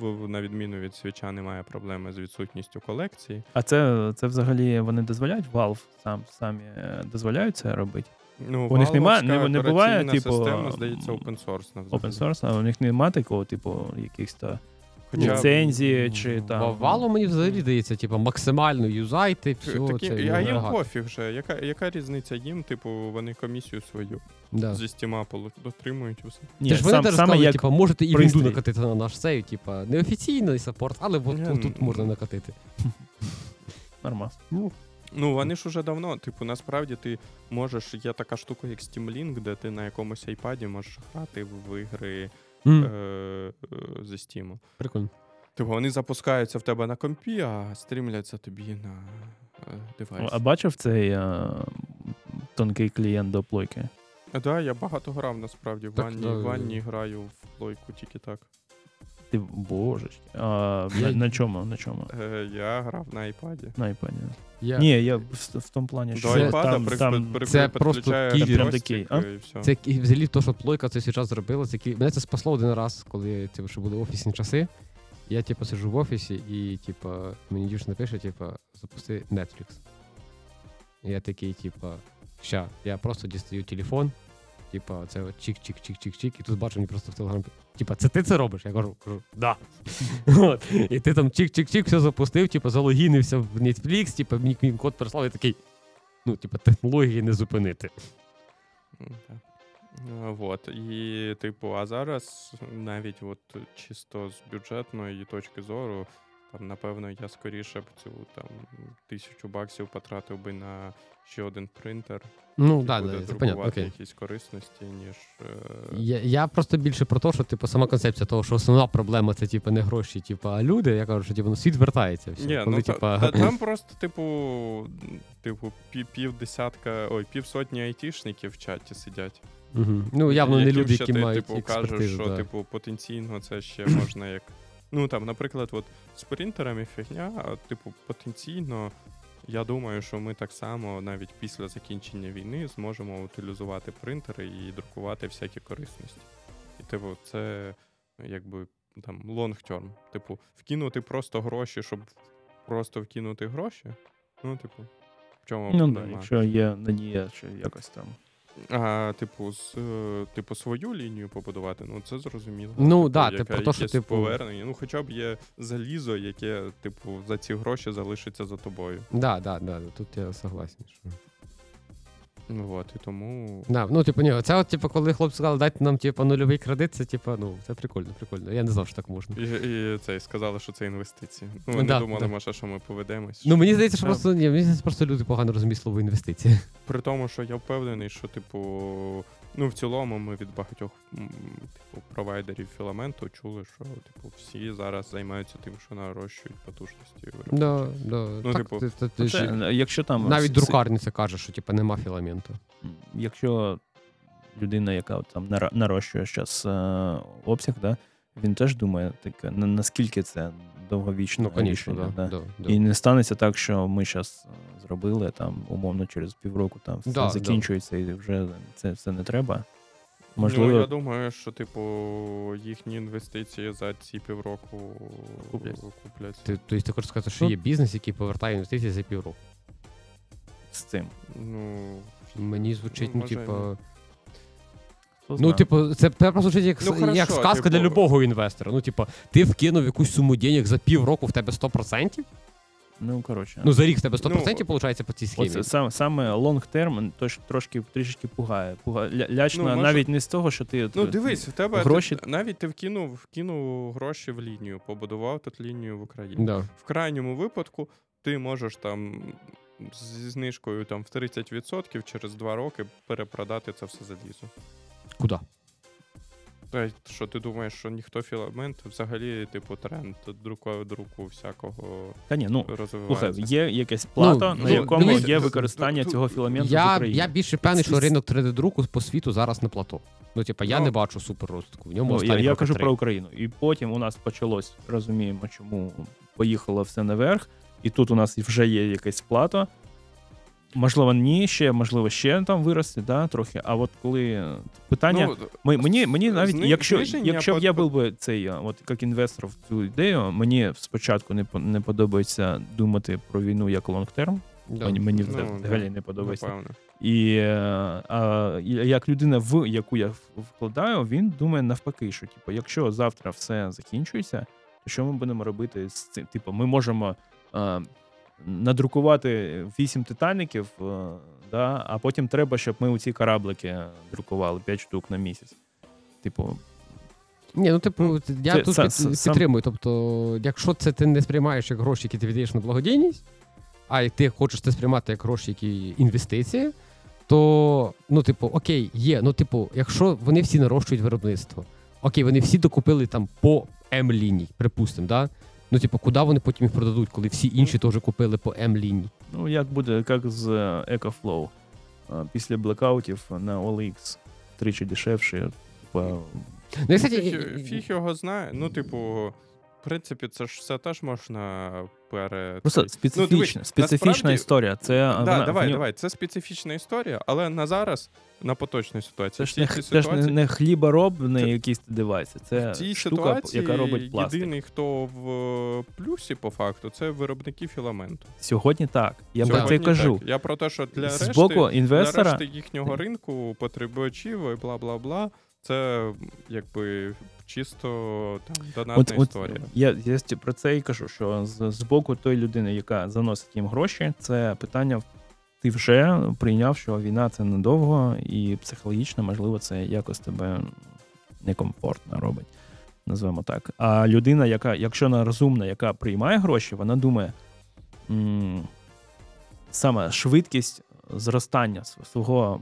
Speaker 1: в- на відміну від свіча, немає проблеми з відсутністю колекції.
Speaker 3: А це, це взагалі вони дозволяють? Valve сам, самі е, дозволяють це робити?
Speaker 1: Ну,
Speaker 3: У них нема-
Speaker 1: валовська
Speaker 3: не- не буває, типу,
Speaker 1: система, здається, open source.
Speaker 3: Open source, а у них немає такого, типу, якихось то
Speaker 1: Хоча-
Speaker 3: ліцензії чи там.
Speaker 2: Вало мені взагалі здається, типу, максимально юзайте, все,
Speaker 1: Такі,
Speaker 2: це
Speaker 1: а їм пофіг вже. Яка, яка різниця їм? Типу, вони комісію свою
Speaker 2: Да.
Speaker 1: зі стіма і все.
Speaker 3: Ні,
Speaker 2: Ти ж вони
Speaker 3: сам,
Speaker 2: теж сказали,
Speaker 3: як
Speaker 2: типу, можете і вінду накатити на наш сейв, типу, неофіційний саппорт, але от
Speaker 1: Ні,
Speaker 2: тут, тут
Speaker 1: ну,
Speaker 2: можна накатити.
Speaker 3: нормас.
Speaker 1: Ну, вони ж уже давно, типу, насправді ти можеш, є така штука, як Steam Link, де ти на якомусь айпаді можеш грати в ігри
Speaker 2: М,
Speaker 1: е, е, зі Steam.
Speaker 2: Прикольно.
Speaker 1: Типу, вони запускаються в тебе на компі, а стрімляться тобі на е, девайсі.
Speaker 3: А бачив цей е, тонкий клієнт до плойки?
Speaker 1: Так, да, я багато грав насправді. В ванні,
Speaker 2: да.
Speaker 1: в ванні граю в плойку тільки так.
Speaker 3: Ти божечки. А, на,
Speaker 2: Я-
Speaker 3: на чому? На чому?
Speaker 1: Е, я грав на айпаді.
Speaker 3: На iPad.
Speaker 2: Я...
Speaker 3: Ні, я в, в тому плані, що
Speaker 2: Це-
Speaker 1: айпада
Speaker 3: там,
Speaker 1: при,
Speaker 3: там,
Speaker 1: при,
Speaker 2: це просто
Speaker 3: такий, а?
Speaker 1: і все.
Speaker 2: Це і взагалі то, що плойка це свій час зробила. Це кі- мене це спасло один раз, коли типу, ще були офісні часи. Я типу сиджу в офісі, і типу, мені дівчина пише, типу, запусти Netflix. І я такий, типу, ща, я просто дістаю телефон, типу, це от чик-чик-чик-чик-чик, і тут бачу мені просто в телеграмі. Типа, це ти це робиш? Я кажу, кажу, да. От. І ти там чик-чик-чик, все запустив, типу, залогінився в Netflix, типу, мені мій код переслав, і такий. Ну, типу, технології не зупинити.
Speaker 1: Е, Вот. І, типу, а зараз навіть от чисто з бюджетної точки зору, там, напевно, я скоріше б цю там тисячу баксів потратив би на ще один принтер,
Speaker 2: Ну, да,
Speaker 1: буде
Speaker 2: да, це
Speaker 1: друкувати
Speaker 2: понятно, окей.
Speaker 1: якісь корисності, ніж. е,
Speaker 2: Я, я просто більше про те, що типу сама концепція того, що основна проблема це типу не гроші, типу, а люди. Я кажу, що типу, ну, світ вертається. Все.
Speaker 1: Ні,
Speaker 2: коли,
Speaker 1: ну, та, та, там просто, типу, типу, пів, десятка, ой, півсотні айтішників в чаті сидять.
Speaker 2: Мгм. ну явно не люди, які
Speaker 1: ти,
Speaker 2: мають
Speaker 1: типу, кажеш, що
Speaker 2: да.
Speaker 1: типу потенційно це ще можна як. Ну там, наприклад, от з принтерами фігня, типу, потенційно. Я думаю, що ми так само навіть після закінчення війни зможемо утилізувати принтери і друкувати всякі корисності. І типу, це якби там long term. Типу, вкинути просто гроші, щоб просто вкинути гроші. Ну, типу, в чому
Speaker 3: Ну, да, якщо є надія, що якось там.
Speaker 1: А, типу, з, е, типу, свою лінію побудувати, ну це зрозуміло.
Speaker 2: Ну,
Speaker 1: типу,
Speaker 2: да,
Speaker 1: яка-
Speaker 2: типу, те, що, типу-
Speaker 1: повернення. Ну, хоча б є залізо, яке, типу, за ці гроші залишиться за тобою.
Speaker 2: Да, да, да, тут я согласен. Що...
Speaker 1: Ну от, і тому.
Speaker 2: Да, ну, типу, ні, це от, типу, коли хлопці сказали, дайте нам типу, нульовий кредит, це типу, ну, це прикольно, прикольно. Я не знав, що так можна.
Speaker 1: І, і це і сказали, що це інвестиції. Ну,
Speaker 2: Ну,
Speaker 1: вони
Speaker 2: да,
Speaker 1: думали,
Speaker 2: да.
Speaker 1: може, що ми поведемось.
Speaker 2: Ну, мені здається, що
Speaker 3: Да.
Speaker 2: просто ні, мені здається, просто люди погано розуміють слово інвестиції.
Speaker 1: При тому, що я впевнений, що, типу, ну, в цілому ми від багатьох типу, провайдерів філаменту чули, що типу, всі зараз займаються тим, що нарощують потужності.
Speaker 2: Да, да.
Speaker 1: Ну,
Speaker 2: так,
Speaker 1: типу,
Speaker 2: ти, ти, ти,
Speaker 3: Це, якщо там
Speaker 2: навіть друкарниця каже, що типу, нема філаменту.
Speaker 3: якщо людина, яка там нарощує зараз обсяг, да, він теж думає, таке, на- наскільки це довговічне
Speaker 2: Ну, звісно,
Speaker 3: рішення.
Speaker 2: да,
Speaker 3: да.
Speaker 2: да, да.
Speaker 3: І не станеться так, що ми зараз зробили там, умовно, через півроку там все
Speaker 2: Да, да.
Speaker 3: закінчується і вже це все не треба.
Speaker 1: Ну, я думаю, що, типу, їхні інвестиції за ці півроку
Speaker 3: Куплять.
Speaker 1: куплять.
Speaker 2: Ти, тобто ти хочеш сказати, що
Speaker 3: Ну,
Speaker 2: є бізнес, який повертає інвестиції за півроку.
Speaker 3: з цим.
Speaker 1: Ну,
Speaker 2: Мені звучить, ну,
Speaker 1: може,
Speaker 2: типу.
Speaker 1: Ну.
Speaker 3: Хто
Speaker 2: Ну, типу, це просто звучить як,
Speaker 1: Ну,
Speaker 2: як
Speaker 1: хорошо,
Speaker 2: сказка для
Speaker 1: типу-
Speaker 2: любого інвестора. Ну, типу, ти вкинув якусь суму денег за півроку в тебе 100%?
Speaker 3: ну коротше.
Speaker 2: Ну, за рік в тебе 100%
Speaker 1: Ну,
Speaker 2: виходить по цій схемі.
Speaker 3: Оце саме, саме long term точ, трошки трішечки пугає. пугає. Ля- Лячно
Speaker 1: Ну, може-
Speaker 3: навіть не з того, що ти.
Speaker 1: Ну, дивись, в тебе
Speaker 3: гроші-
Speaker 1: ти, навіть ти вкинув, вкинув гроші в лінію, побудував тут лінію в Україні.
Speaker 2: Да.
Speaker 1: В крайньому випадку ти можеш там зі знижкою там, в 30% через 2 роки перепродати це все залізо.
Speaker 2: Куди?
Speaker 1: Та, Що ти думаєш, що ніхто філамент взагалі, типу, тренд друку, друку всякого
Speaker 3: Та ні, ну
Speaker 1: розвивається.
Speaker 3: слухай, є якесь плато,
Speaker 2: Ну,
Speaker 3: на
Speaker 2: ну,
Speaker 3: якому
Speaker 2: дивись,
Speaker 3: є використання цього філаменту в
Speaker 2: Я,
Speaker 3: Україні.
Speaker 2: я більше певний, що ринок 3D-друку по світу зараз на плато. Ну, типа, я
Speaker 1: Ну,
Speaker 2: не бачу супер розвитку. В ньому
Speaker 3: Ну, я, я кажу
Speaker 2: три.
Speaker 3: про Україну. І потім у нас почалось, розуміємо, чому поїхало все наверх, і тут у нас вже є якесь плато. Можливо, ні, ще, можливо, ще там виросте, да, трохи. А от коли питання.
Speaker 1: Ну,
Speaker 3: Ми, мені, мені навіть,
Speaker 1: зни-
Speaker 3: якщо, якщо
Speaker 1: под-
Speaker 3: я був би цей, от як інвестор в цю ідею, мені спочатку не, не подобається думати про війну як long-term.
Speaker 2: Да.
Speaker 3: Мені, мені
Speaker 1: Ну,
Speaker 3: взагалі не подобається.
Speaker 1: напевно.
Speaker 3: І е, а, як людина, в яку я вкладаю, він думає навпаки, що типу, якщо завтра все закінчується, то що ми будемо робити з цим? Типу, ми можемо е, надрукувати вісім титаніків, е, да, а потім треба, щоб ми у ці кораблики друкували 5 штук на місяць. Типу,
Speaker 2: Ні, ну типу, я
Speaker 3: це
Speaker 2: тут
Speaker 3: са-
Speaker 2: під,
Speaker 3: сам-
Speaker 2: підтримую. Тобто, якщо це ти не сприймаєш як гроші, які ти віддаєш на благодійність, а й ти хочеш це сприймати як гроші, які інвестиції, то ну, типу, окей, є. Ну, типу, якщо вони всі нарощують виробництво, окей, вони всі докупили там по М-ліній, припустимо, да? Ну, типу, куди вони потім їх продадуть, коли всі інші теж купили по М-лінії?
Speaker 3: ну як буде, як з е, EcoFlow. Після блекаутів на OLX тричі дешевше. Типу,
Speaker 2: Ну, кстати,
Speaker 1: Фіг, фіг його знає. Ну, типу, в принципі, це ж все теж можна пере.
Speaker 3: Просто
Speaker 1: цей-
Speaker 3: специфічна,
Speaker 1: дивись,
Speaker 3: специфічна
Speaker 1: насправді-
Speaker 3: історія. Це
Speaker 1: Да,
Speaker 3: вона,
Speaker 1: давай,
Speaker 3: нього-
Speaker 1: давай. Це специфічна історія, але на зараз, на поточній ситуації,
Speaker 3: Це ж не,
Speaker 1: цій
Speaker 3: це ж не,
Speaker 1: ситуації,
Speaker 3: не хліборобний
Speaker 1: Це-
Speaker 3: якийсь девайс. Це
Speaker 1: в цій
Speaker 3: штука,
Speaker 1: ситуації
Speaker 3: яка робить пластик.
Speaker 1: єдиний, хто в е, плюсі, по факту, це виробники філаменту.
Speaker 3: Сьогодні так. Я про це кажу.
Speaker 1: так. Я про те, що для решти,
Speaker 3: боку
Speaker 1: для решти їхнього ринку, потребувачів і бла бла бла. Це якби чисто там донатна
Speaker 3: От, от
Speaker 1: історія.
Speaker 3: я, я про це і кажу, що з, з боку тої людини, яка заносить їм гроші, це питання. Ти вже прийняв, що війна це недовго, і психологічно, можливо, це якось тебе некомфортно робить. Назвемо так. А людина, яка, якщо вона розумна, яка приймає гроші, вона думає м- саме швидкість зростання свого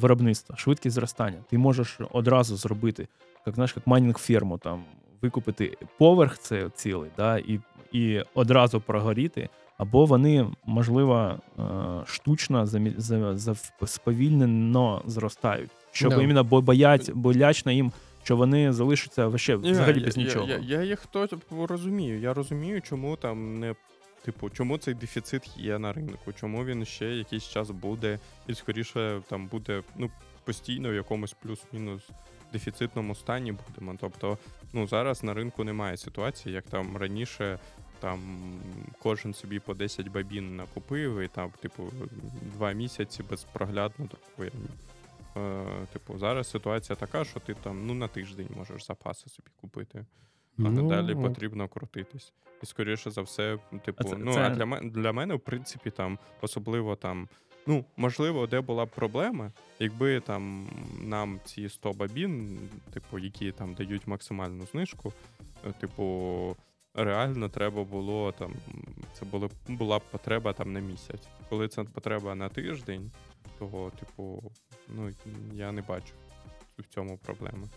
Speaker 3: виробництва, швидкість зростання. Ти можеш одразу зробити, як знаєш, як майнінг ферму, там викупити поверх це цілий, да, і, і одразу прогоріти. Або вони, можливо, е, штучно сповільнено зростають. Щоб
Speaker 2: Да.
Speaker 3: іменно бо боять, болячно їм, що вони залишаться вообще взагалі
Speaker 1: я,
Speaker 3: без
Speaker 1: я,
Speaker 3: нічого.
Speaker 1: Я, я, їх то типу, розумію. Я розумію, чому там не. Типу, чому цей дефіцит є на ринку, чому він ще якийсь час буде, і скоріше там буде ну, постійно в якомусь плюс-мінус дефіцитному стані будемо. Тобто, ну зараз на ринку немає ситуації, як там раніше там кожен собі по 10 бабін накупив, і там, типу, два місяці безпроглядно друкує. Е, типу, зараз ситуація така, що ти там ну на тиждень можеш запаси собі купити, а
Speaker 2: Ну,
Speaker 1: далі потрібно крутитись. І скоріше за все, типу,
Speaker 3: це-
Speaker 1: ну
Speaker 3: це-
Speaker 1: а для для мене, в принципі, там особливо там. Ну, можливо, де була б проблема, якби там нам ці 100 бабін, типу, які там дають максимальну знижку, е, типу, реально треба було там, це було, була б потреба там на місяць. Коли це потреба на тиждень, того, типу, ну, я не бачу в цьому проблеми.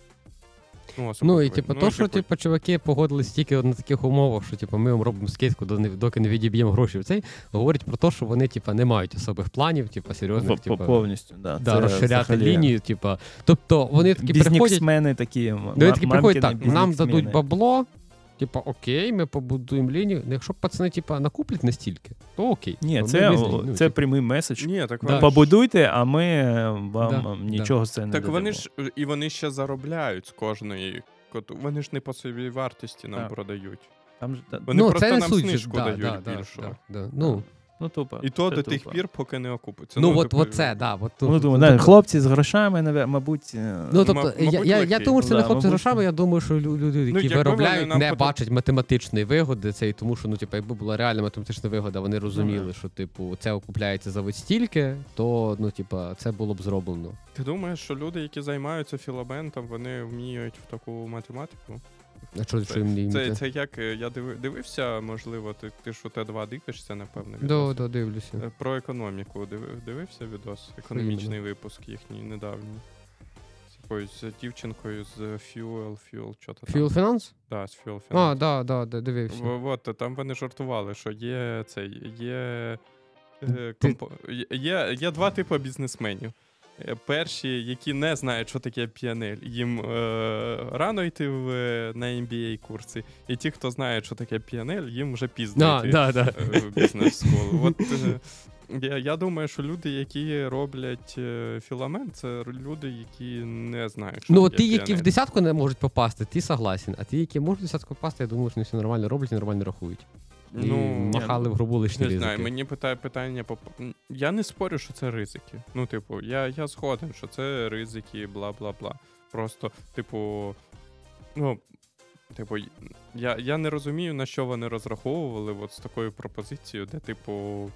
Speaker 1: Ну,
Speaker 2: Ну і типу, то, що типу, чуваки погодились тільки на таких умовах, що типу, ми вам робимо скидку, доки не відіб'ємо гроші в цей, говорить про те, що вони типу, не мають особих планів, типу, серйозних, типу,
Speaker 3: повністю, да.
Speaker 2: да,
Speaker 3: Це
Speaker 2: розширяти
Speaker 3: взагалі
Speaker 2: лінію. Типу. Тобто вони такі приходять,
Speaker 3: Бізнесмени такі.
Speaker 2: вони такі приходять так, нам дадуть бабло. Типа, окей, ми побудуємо лінію. Ну, якщо пацани, типа, накуплять настільки, то окей.
Speaker 3: Ні,
Speaker 2: То
Speaker 3: це.
Speaker 2: Ну,
Speaker 3: це
Speaker 2: типу,
Speaker 3: прямий меседж.
Speaker 1: Ні, так
Speaker 2: Да.
Speaker 3: Побудуйте, а ми вам
Speaker 2: Да,
Speaker 3: нічого нічого з це не
Speaker 1: Так
Speaker 3: даємо.
Speaker 1: вони ж і вони ще заробляють з кожної. Вони ж не по собі вартості нам
Speaker 3: Так.
Speaker 1: продають.
Speaker 3: Там ж,
Speaker 1: Вони
Speaker 2: ну,
Speaker 1: просто
Speaker 2: це
Speaker 1: нам
Speaker 2: суть, да,
Speaker 1: дають
Speaker 2: да, да,
Speaker 1: більшу.
Speaker 2: да, да. Ну,
Speaker 3: ну, тупо.
Speaker 1: І то
Speaker 3: Це
Speaker 1: до тих пір, поки не окупиться.
Speaker 2: ну, от,
Speaker 1: типу,
Speaker 2: от це, да. От, тут-
Speaker 3: Ну, думаю, да, хлопці з грошами, мабуть. е,
Speaker 2: Ну, тобто, я, я, я думаю, що це не хлопці з грошами, я думаю, що лю- люди, які
Speaker 1: вони
Speaker 2: виробляють, не бачать математичної вигоди це, і тому що, ну, типу, якби була реальна математична вигода, вони розуміли,
Speaker 1: да.
Speaker 2: що, типу, це окупляється за от стільки, то, ну, типу, це було б зроблено.
Speaker 1: Ти думаєш, що люди, які займаються філаментом, вони вміють в таку математику?
Speaker 2: А що, що їм
Speaker 1: Це, це як е, я диви- дивився, можливо, ти, ти ж у Т2 дивишся, напевно,
Speaker 2: Да, да, дивлюся.
Speaker 1: Е, Про економіку диви- дивився відос? Економічний випуск їхній недавній. якоюсь дівчинкою з Fuel, Fuel, що то
Speaker 2: Fuel
Speaker 1: там.
Speaker 2: Finance?
Speaker 1: Да, з Fuel
Speaker 2: А,
Speaker 1: Finance.
Speaker 2: да, да, да, дивився.
Speaker 1: От, там вони жартували, що є цей, є, е,
Speaker 2: Ти-
Speaker 1: компо... є, є два типи бізнесменів. Е, Перші, які не знають, що таке PNL, їм е, рано йти в, е, на MBA курси. І ті, хто знає, що таке PNL, їм вже пізно йти
Speaker 2: да, да.
Speaker 1: е, в бізнес-школу. От, е, я, я думаю, що люди, які роблять філамент, це люди, які не знають, що
Speaker 2: Ну,
Speaker 1: таке
Speaker 2: ті, які в десятку не можуть попасти, ті согласен. А ті, які можуть в десятку попасти, я думаю, що вони все нормально роблять і нормально рахують. І
Speaker 1: Ну,
Speaker 2: махали в грубу лишні
Speaker 1: Не
Speaker 2: ризики.
Speaker 1: знаю, мені питає питання по. Я не спорю, що це ризики. Ну, типу, я, я згоден, що це ризики, бла бла бла. Просто, типу, ну, типу, я, я не розумію, на що вони розраховували от з такою пропозицією, де, типу,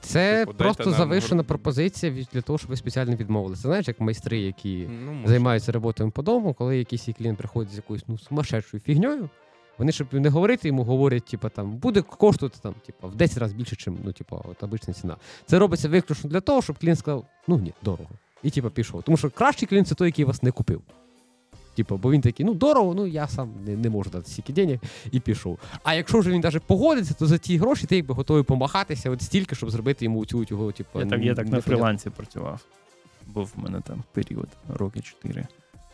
Speaker 2: Це
Speaker 1: Типу,
Speaker 2: просто завишена
Speaker 1: гр-
Speaker 2: пропозиція для того, щоб ви спеціально відмовилися. Знаєш, як майстри, які
Speaker 1: ну,
Speaker 2: займаються роботою по дому, коли якийсь їх клієнт приходить з якоюсь ну, сумасшедшою фігньою, вони, щоб не говорити, йому говорять, типу, там, буде коштувати там, типу, в 10 разів більше, ніж ну, типу, от обична ціна. Це робиться виключно для того, щоб клієнт сказав, ну ні, дорого. І типу, пішов. Тому що кращий клієнт це той, який вас не купив. Типу, бо він такий, ну дорого, ну я сам не, не можу дати стільки денег, і пішов. А якщо вже він навіть погодиться, то за ті гроші ти якби готовий помахатися от стільки, щоб зробити йому цю цього, типу,
Speaker 3: Я так, я так на фрілансі працював. Був в мене там період, роки 4,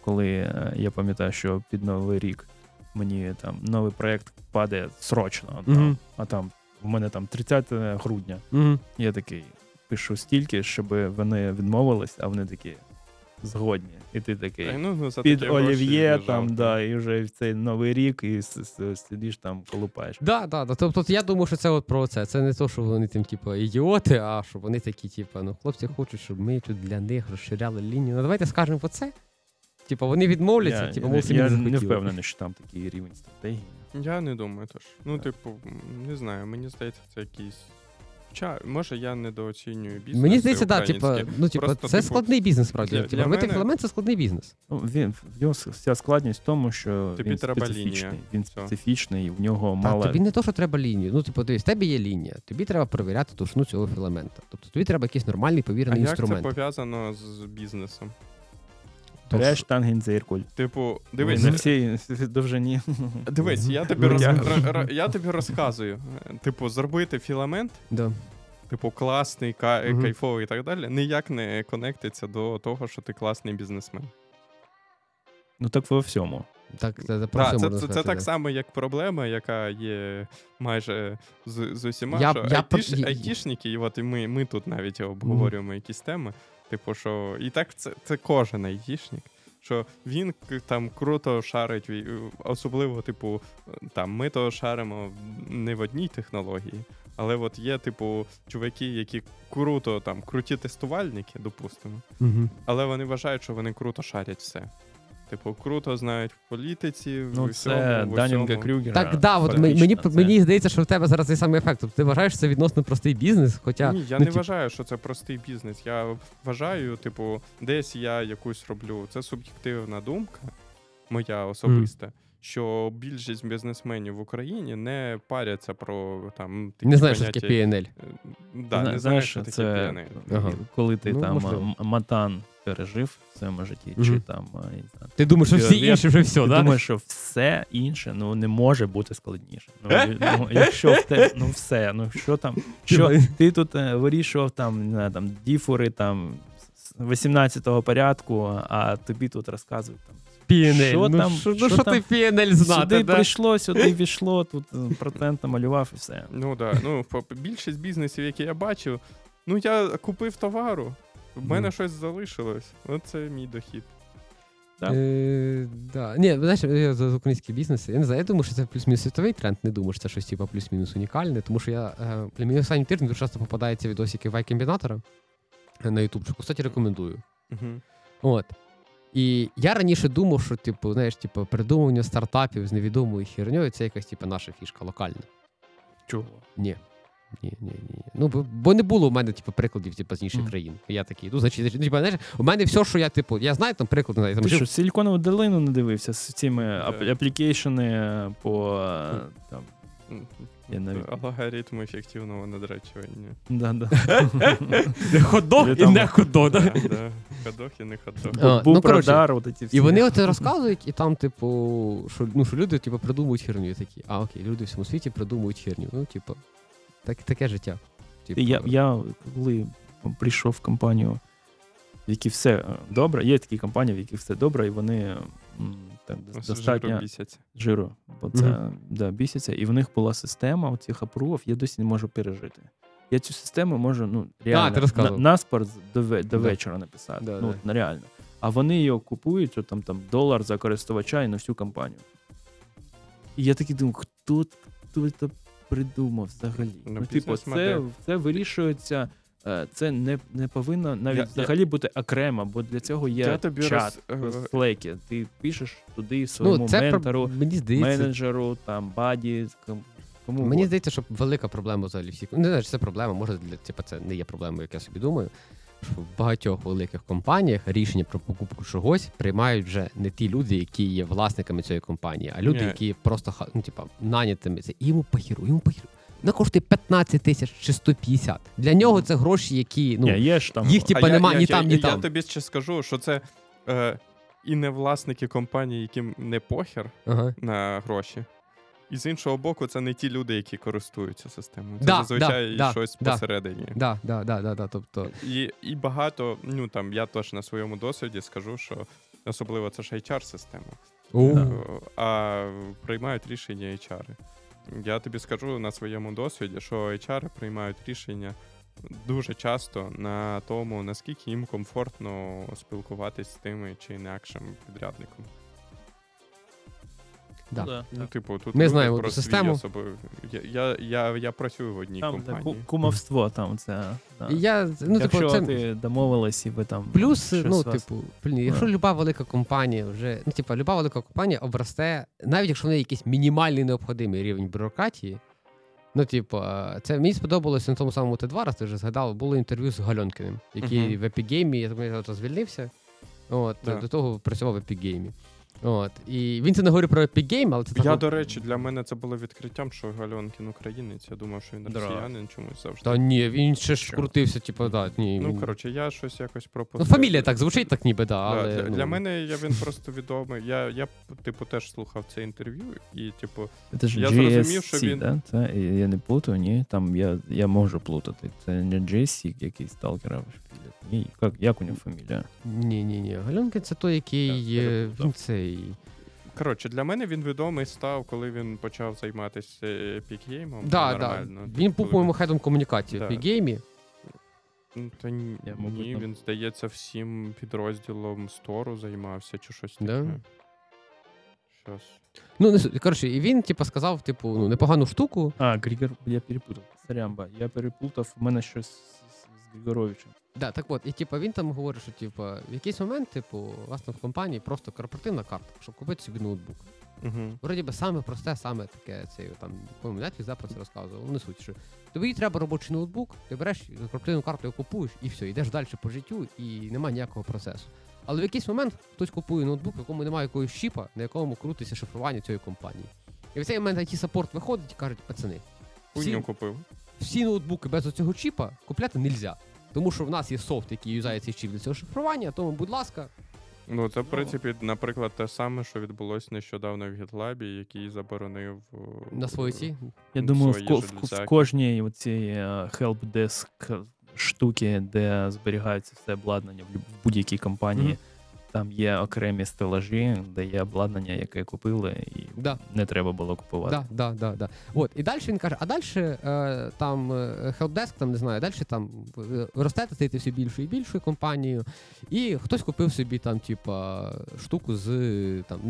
Speaker 3: коли е, я пам'ятаю, що під Новий рік мені там новий проєкт падає срочно, там,
Speaker 2: Мгм.
Speaker 3: а там в мене там 30 грудня.
Speaker 2: Мгм.
Speaker 3: Я такий пишу стільки, щоб вони відмовились, а вони такі згодні. І ти такий.
Speaker 1: Та, ну, ну, за
Speaker 3: Під олів'є, там, да, і вже в цей новий рік, і сидиш там, колупаєш.
Speaker 2: Да, да, да. Тобто я думаю, що це от про це. Це не то, що вони там, типу, ідіоти, а що вони такі, типу, ну хлопці хочуть, щоб ми тут для них розширяли лінію. Ну давайте скажемо про це. Типу, вони відмовляться,
Speaker 3: я
Speaker 2: типу,
Speaker 3: я,
Speaker 2: мов самі
Speaker 3: я
Speaker 2: не
Speaker 3: не впевнений, що там такий рівень стратегії.
Speaker 1: Я не думаю теж. Ну, типу, не знаю, мені здається, це якийсь. Хоча, може, я недооцінюю бізнес.
Speaker 2: Мені здається, да, типу, ну, типу,
Speaker 1: Просто,
Speaker 2: це
Speaker 1: типу,
Speaker 2: складний бізнес, справді.
Speaker 1: для-
Speaker 2: Типу,
Speaker 1: для мене-
Speaker 2: філамент це складний бізнес.
Speaker 3: Ну, він, в нього вся складність в тому, що
Speaker 1: Тобі
Speaker 3: він
Speaker 1: треба
Speaker 3: специфічний.
Speaker 1: лінія.
Speaker 3: Він специфічний, в нього
Speaker 2: Та,
Speaker 3: мало.
Speaker 2: тобі не то, що треба лінію. Ну, типу, дивись, в тебе є лінія, тобі треба перевіряти товщину цього філамента. Тобто тобі треба якийсь нормальний
Speaker 1: А
Speaker 2: повірений
Speaker 1: як це пов'язано з бізнесом?
Speaker 3: Береш тангенциркуль.
Speaker 1: Типу,
Speaker 3: Дивись,
Speaker 1: дивись,
Speaker 3: на всій довжині.
Speaker 1: дивись, я тобі, роз, р- р- я тобі розказую. Типу, зробити філамент,
Speaker 2: Да.
Speaker 1: типу, класний, ка-
Speaker 2: Мгм.
Speaker 1: кайфовий і так далі, ніяк не конектиться до того, що ти класний бізнесмен.
Speaker 3: Ну так во всьому.
Speaker 2: Так, це, це, про
Speaker 1: Так, це,
Speaker 2: можна
Speaker 1: це, це так само, як проблема, яка є майже з, з усіма.
Speaker 2: Я-
Speaker 1: що
Speaker 2: я
Speaker 1: айтіш,
Speaker 2: я-
Speaker 1: айтішники, і от і ми, ми тут навіть обговорюємо якісь теми. Типу, що і так це, це кожен айтішник. Що він там круто шарить, ві- особливо, типу, там ми то шаримо не в одній технології, але от є, типу, чуваки, які круто там круті тестувальники, допустимо,
Speaker 2: угу.
Speaker 1: але вони вважають, що вони круто шарять все. Типу, круто знають в політиці, в
Speaker 3: Ну,
Speaker 1: усьому,
Speaker 3: це
Speaker 1: в Даннінга.
Speaker 3: Крюгера.
Speaker 2: Так, да, от
Speaker 3: фактично,
Speaker 2: мені,
Speaker 3: це-
Speaker 2: мені здається, що в тебе зараз цей самий ефект. Тобто ти вважаєш, що це відносно простий бізнес, хоча.
Speaker 1: Ні, я
Speaker 2: ну,
Speaker 1: не
Speaker 2: тип-
Speaker 1: вважаю, що це простий бізнес. Я вважаю, типу, десь я якусь роблю. Це суб'єктивна думка, моя особиста. Що більшість бізнесменів в Україні не паряться про там такі
Speaker 2: Не знаєш, що
Speaker 1: поняття.
Speaker 2: таке PNL.
Speaker 1: Е, Да,
Speaker 3: Зна-
Speaker 1: не знаєш, що таке
Speaker 3: це
Speaker 1: PNL.
Speaker 2: Ага.
Speaker 3: коли ти
Speaker 2: Ну,
Speaker 3: там
Speaker 2: можливо.
Speaker 3: м- матан пережив в своєму житті,
Speaker 2: Мгм.
Speaker 3: чи там не знаю,
Speaker 2: Ти думаєш, що всі інші вже все,
Speaker 3: ти
Speaker 2: да?
Speaker 3: думаєш, що все інше ну не може бути складніше. Ну, ну якщо в те, ну все, ну що там, що ти тут е, вирішував там, не знаю, там діфури там з 18-го порядку, а тобі тут розказують там.
Speaker 2: PNL.
Speaker 3: Що
Speaker 2: ну,
Speaker 3: там-
Speaker 2: що, ну,
Speaker 3: що
Speaker 2: що
Speaker 3: там?
Speaker 2: ти PNL знати,
Speaker 3: сюди
Speaker 2: да?
Speaker 3: прийшло, сюди війшло, тут е, процент намалював і все.
Speaker 1: Ну так, ну по- більшість бізнесів, які я бачив, ну я купив товару, в мене щось залишилось. Оце мій дохід.
Speaker 3: Так.
Speaker 2: Е, да. Ні, знаєш, я за український бізнес, я не знаю, я думаю, що це плюс-мінус світовий тренд, не думаю, що це щось типу, плюс-мінус унікальне, тому що я е, для мене тиждень дуже часто попадаються відосики вайкомбінатора на ютубчику. Кстати, рекомендую.
Speaker 1: Угу.
Speaker 2: От. І я раніше думав, що, типу, знаєш, типу, придумування стартапів з невідомою херньою це якась типу, наша фішка локальна.
Speaker 3: Чого?
Speaker 2: Ні. Ні, ні, ні. Ну, бо, не було у мене, типу, прикладів, типу, з інших
Speaker 3: Мгм.
Speaker 2: країн. Я такий, ну, значить, типу, знаєш, у мене все, що я, типу, я знаю там приклад, не знаю, там
Speaker 3: Ти
Speaker 2: жив
Speaker 3: що, Силіконову долину не дивився з цими ап- аплікейшени по е, там. Я навіть-
Speaker 1: Алгоритм ефективного надрачування.
Speaker 3: Да, да.
Speaker 2: не ходок і не ходок.
Speaker 1: Да,
Speaker 2: да?
Speaker 1: да. Ходох і не ходох.
Speaker 3: Був
Speaker 2: ну, коротше,
Speaker 3: радар, от ці всі.
Speaker 2: І вони оце розказують, і там, типу, що, ну, що люди типу, придумують херню. Такі, а окей, люди в всьому світі придумують херню. Ну, типу, так, таке життя. Типу,
Speaker 3: Я, я коли прийшов в компанію, в якій все е, добре, є такі компанії, в яких все добре, і вони м, так,
Speaker 1: Ось
Speaker 3: достатньо
Speaker 1: жиру
Speaker 3: бо це
Speaker 2: Мгм.
Speaker 3: да, бісяться. І в них була система оцих апрувів, я досі не можу пережити. Я цю систему можу ну, реально
Speaker 2: ти
Speaker 3: на, на спорт до, до
Speaker 2: Да.
Speaker 3: вечора написати.
Speaker 2: Да,
Speaker 3: ну,
Speaker 2: да.
Speaker 3: реально. А вони її купують, там, там долар за користувача і на всю компанію. І я такий думаю, хто, хто це придумав взагалі?
Speaker 1: Ну,
Speaker 3: Ну, типу, це, це вирішується. е, Це не, не повинно навіть
Speaker 1: Я-
Speaker 3: взагалі бути окремо, бо для цього є
Speaker 1: Я тобі
Speaker 3: чат
Speaker 1: роз-
Speaker 3: в
Speaker 1: е,
Speaker 3: Slack. Ти пишеш туди своєму
Speaker 2: ну, це про-
Speaker 3: ментору,
Speaker 2: мені здається,
Speaker 3: менеджеру, там, баді, кому
Speaker 2: Мені здається, що велика проблема взагалі всіх. Ну, не знаю, це проблема, може, для типу, це не є проблемою, як я собі думаю. В багатьох великих компаніях рішення про покупку чогось приймають вже не ті люди, які є власниками цієї компанії, а люди,
Speaker 1: Ні.
Speaker 2: які просто ну, типу, нанятими. Це і йому похіру, йому похіру. Вона коштує 15 тисяч чи 150. Для нього це гроші, які ну
Speaker 3: Ні, є ж там.
Speaker 2: їх, типа,
Speaker 1: А я-
Speaker 2: нема
Speaker 1: я,
Speaker 2: ні
Speaker 1: я,
Speaker 2: там, ні
Speaker 1: я,
Speaker 2: там.
Speaker 1: Я тобі ще скажу, що це е, і не власники компанії, яким не похер
Speaker 2: ага.
Speaker 1: на гроші. І з іншого боку, це не ті люди, які користуються системою. Це
Speaker 2: Да,
Speaker 1: зазвичай
Speaker 2: да,
Speaker 1: щось
Speaker 2: да.
Speaker 1: посередині.
Speaker 2: Да, да, да, да, да, тобто,
Speaker 1: І, і багато, ну там я теж на своєму досвіді скажу, що особливо це ж HR-система. Е, А приймають рішення HR. Я тобі скажу на своєму досвіді, що HR приймають рішення дуже часто на тому, наскільки їм комфортно спілкуватись з тими чи інакшим підрядником.
Speaker 2: Да.
Speaker 3: Да.
Speaker 1: Ну, типу, тут
Speaker 2: Ми
Speaker 1: люди
Speaker 2: знаємо
Speaker 1: про свій
Speaker 2: систему.
Speaker 1: особи- Я, я, я, я працюю в одній
Speaker 3: Там
Speaker 1: компанії.
Speaker 3: ку- кумовство, там це. Да.
Speaker 2: І я, ну,
Speaker 3: Якщо
Speaker 2: типу, це...
Speaker 3: ти домовилась і ви там.
Speaker 2: Плюс,
Speaker 3: щось
Speaker 2: ну,
Speaker 3: вас-
Speaker 2: типу, блін, якщо люба велика компанія вже, ну, типу, люба велика компанія обросте, навіть якщо в неї якийсь мінімальний необхідний рівень бюрократії, ну, типу, е, це мені сподобалося на тому самому Т2, раз ти вже згадав, було інтерв'ю з Гальонкіним, який
Speaker 1: Мгм.
Speaker 2: в Epic Games, я думаю, звільнився. От,
Speaker 1: Да.
Speaker 2: до того працював в Epic Games. От. І він це не говорив про Epic Games, але це
Speaker 1: Я,
Speaker 2: ну,
Speaker 1: до речі, для мене це було відкриттям, що Гальонкін українець. Я думав, що він
Speaker 3: Да.
Speaker 1: росіянин чомусь завжди.
Speaker 2: Та ні, він ще ж
Speaker 3: Що?
Speaker 2: крутився, типу, да, ні.
Speaker 1: Ну,
Speaker 2: він-
Speaker 1: коротше, я щось якось
Speaker 2: ну, фамілія так звучить, так ніби, да,
Speaker 1: Да,
Speaker 2: але.
Speaker 1: для,
Speaker 2: ну,
Speaker 1: для мене я, він просто відомий. Я, я, типу, теж слухав це інтерв'ю, і, типу,
Speaker 3: Це ж
Speaker 1: Я
Speaker 3: GSC,
Speaker 1: зрозумів, що він-
Speaker 3: да? Це, я не плутаю, ні. Там я, я можу плутати. Це не GSC, який сталкера Ні, як, як у нього фамілія?
Speaker 2: Ні, ні, ні. Гальонкін це той, який
Speaker 3: Я
Speaker 2: е, він цей.
Speaker 1: коротше, для мене він відомий став, коли він почав займатися епікгеймом.
Speaker 2: Да, да. Він був, по-моєму, хедом комунікації
Speaker 1: Да.
Speaker 2: в Пігеймі.
Speaker 1: Ну, Та ні,
Speaker 3: Я, мабуть,
Speaker 1: ні, він, здається, всім підрозділом стору займався чи щось
Speaker 2: Да?
Speaker 1: Щас.
Speaker 2: Ну, не суть. коротше, і він, типу, сказав, типу, ну, непогану штуку.
Speaker 3: А, Григор, я перепутав. Сорямба, я переплутав, у мене щось з, з Григоровичем.
Speaker 2: Да, так от, і типу, він там говорить, що типу, в якийсь момент, типу, власне, в компанії просто корпоративна карта, щоб купити собі ноутбук.
Speaker 1: Угу.
Speaker 2: Вроді би саме просте, саме таке, це там, по-моєму, про це розказував. Ну, не суть, що тобі треба робочий ноутбук, ти береш корпоративну карту, його купуєш, і все, йдеш далі по життю, і немає ніякого процесу. Але в якийсь момент хтось купує ноутбук, в якому немає якогось чіпа, на якому крутиться шифрування цієї компанії. І в цей момент it саппорт виходить і кажуть, пацани, всі,
Speaker 1: купив.
Speaker 2: всі ноутбуки без оцього чіпа купляти не можна. Тому що в нас є софт, який юзається цей для цього шифрування, тому, будь ласка,
Speaker 1: Ну, це, в принципі, наприклад, те саме, що відбулося нещодавно в GitLab, який заборонив е,
Speaker 2: на свої ці.
Speaker 3: Я
Speaker 1: Ну,
Speaker 3: думаю, в, ко- в, в кожній оцій helpdesk штуки, де зберігається все обладнання в, будь-якій компанії,
Speaker 2: Мгм.
Speaker 3: Там є окремі стелажі, де є обладнання, яке купили, і
Speaker 2: Да.
Speaker 3: не треба було купувати.
Speaker 2: Да, да, да, да. От, і далі він каже, а далі е, там helpdesk, там не знаю, далі там е, ростете, стаєте все більшою і більшою компанією, і хтось купив собі там, типа, штуку з там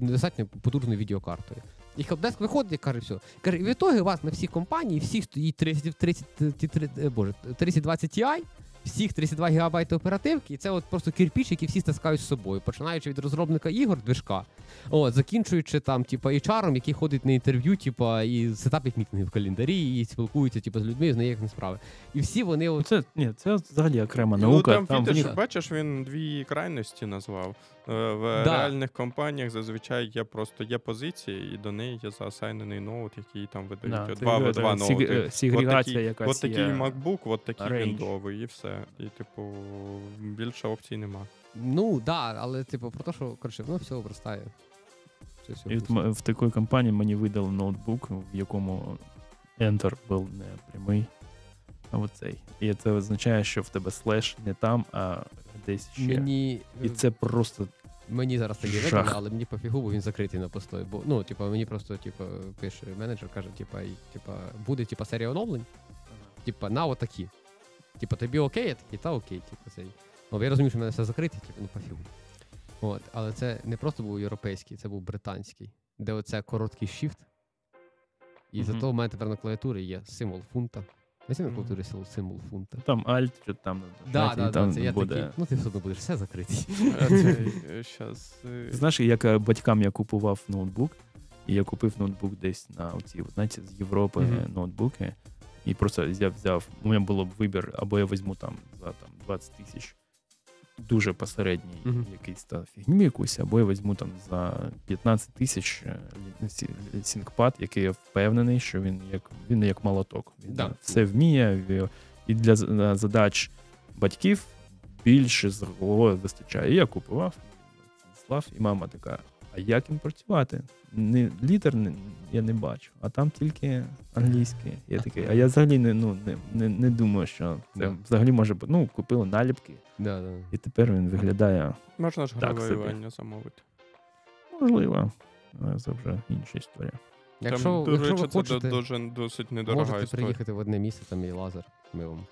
Speaker 2: недостатньо потужною відеокартою. І helpdesk виходить і каже, все. Каже, і в ітогі у вас на всій компанії всіх стоїть 30, 30, 30, е, боже, 3020 Ti, всіх 32 гігабайти оперативки, і це от просто кирпіч, який всі стискають з собою, починаючи від розробника ігор, движка, От, закінчуючи там, типа, HR, який ходить на інтерв'ю, типа, і сетапить мітинги в календарі, і спілкується, типа, з людьми, і знає їхні справи. І всі вони
Speaker 3: Ну,
Speaker 2: от.
Speaker 3: Це, ні, це взагалі окрема
Speaker 1: Ну,
Speaker 3: наука.
Speaker 1: там,
Speaker 3: там, Фітер,
Speaker 1: бачиш, він дві крайності назвав. Е, В
Speaker 2: Да.
Speaker 1: реальних компаніях зазвичай є просто є позиції, і до неї є заасайнений ноут, який там видають
Speaker 3: да,
Speaker 1: два,
Speaker 3: є,
Speaker 1: два ноути.
Speaker 3: е, Сегрегація
Speaker 1: От такий
Speaker 3: є.
Speaker 1: MacBook, от такий
Speaker 3: range.
Speaker 1: віндовий, і все. І, типу, більше опцій нема.
Speaker 2: Ну, да, але типу, про те, що коротше, воно все обростає. Все
Speaker 3: І от в такій компанії мені видали ноутбук, в якому Enter був не прямий, а оцей. І це означає, що в тебе слеш не там, а десь ще.
Speaker 2: Мені,
Speaker 3: І це просто
Speaker 2: мені зараз такі видали, але мені пофігу, бо він закритий на постой. Бо ну, типу, мені просто типу, пише менеджер, каже, типу, і, типу, буде типу, серія оновлень, типу, на отакі. Типу, тобі окей, я такий, та окей, типу, цей. Ну, я розумію, що в мене все закрите, типу, ну пофігу. От, але це не просто був європейський, це був британський, де оце короткий shift. І
Speaker 3: Мгм.
Speaker 2: зато в мене тепер на клавіатурі є символ фунта. Ось mm.
Speaker 1: Мгм.
Speaker 2: символ- символ фунта.
Speaker 3: там альт, що там
Speaker 2: Да, да,
Speaker 3: там
Speaker 2: да, це я
Speaker 3: буде.
Speaker 2: такий, ну ти все одно будеш все закритий.
Speaker 1: А цей, е, щас, е,
Speaker 3: Знаєш, як е, батькам я купував ноутбук, і я купив ноутбук десь на оці, знаєте, з Європи
Speaker 1: Мгм.
Speaker 3: ноутбуки. І просто я взяв, у мене було б вибір, або я візьму там за там, 20 тисяч дуже посередній
Speaker 2: Мгм.
Speaker 3: якийсь та фігню якусь, або я візьму там за 15 тисяч е, лі- сі- ThinkPad, який я впевнений, що він як він як молоток. Він
Speaker 2: Да.
Speaker 3: е, все вміє. І для е, задач батьків більше з вистачає. І я купував, слав, і мама така: як їм працювати? Не, літер не, я не бачу, а там тільки англійський. Я такий, а я взагалі не, ну, не, не, не думаю, що
Speaker 2: Да.
Speaker 3: взагалі може бути. Ну, купили наліпки,
Speaker 2: Да, да.
Speaker 3: і тепер він виглядає
Speaker 1: можна ж
Speaker 3: собі.
Speaker 1: замовити.
Speaker 3: можливо. Але це вже інша історія.
Speaker 2: Якщо,
Speaker 1: Там,
Speaker 2: якщо
Speaker 1: речі,
Speaker 2: ви
Speaker 1: це
Speaker 2: хочете,
Speaker 1: до- дуже досить недорога
Speaker 2: можете
Speaker 1: історія.
Speaker 2: приїхати в одне місце, там є лазер. Ми вам.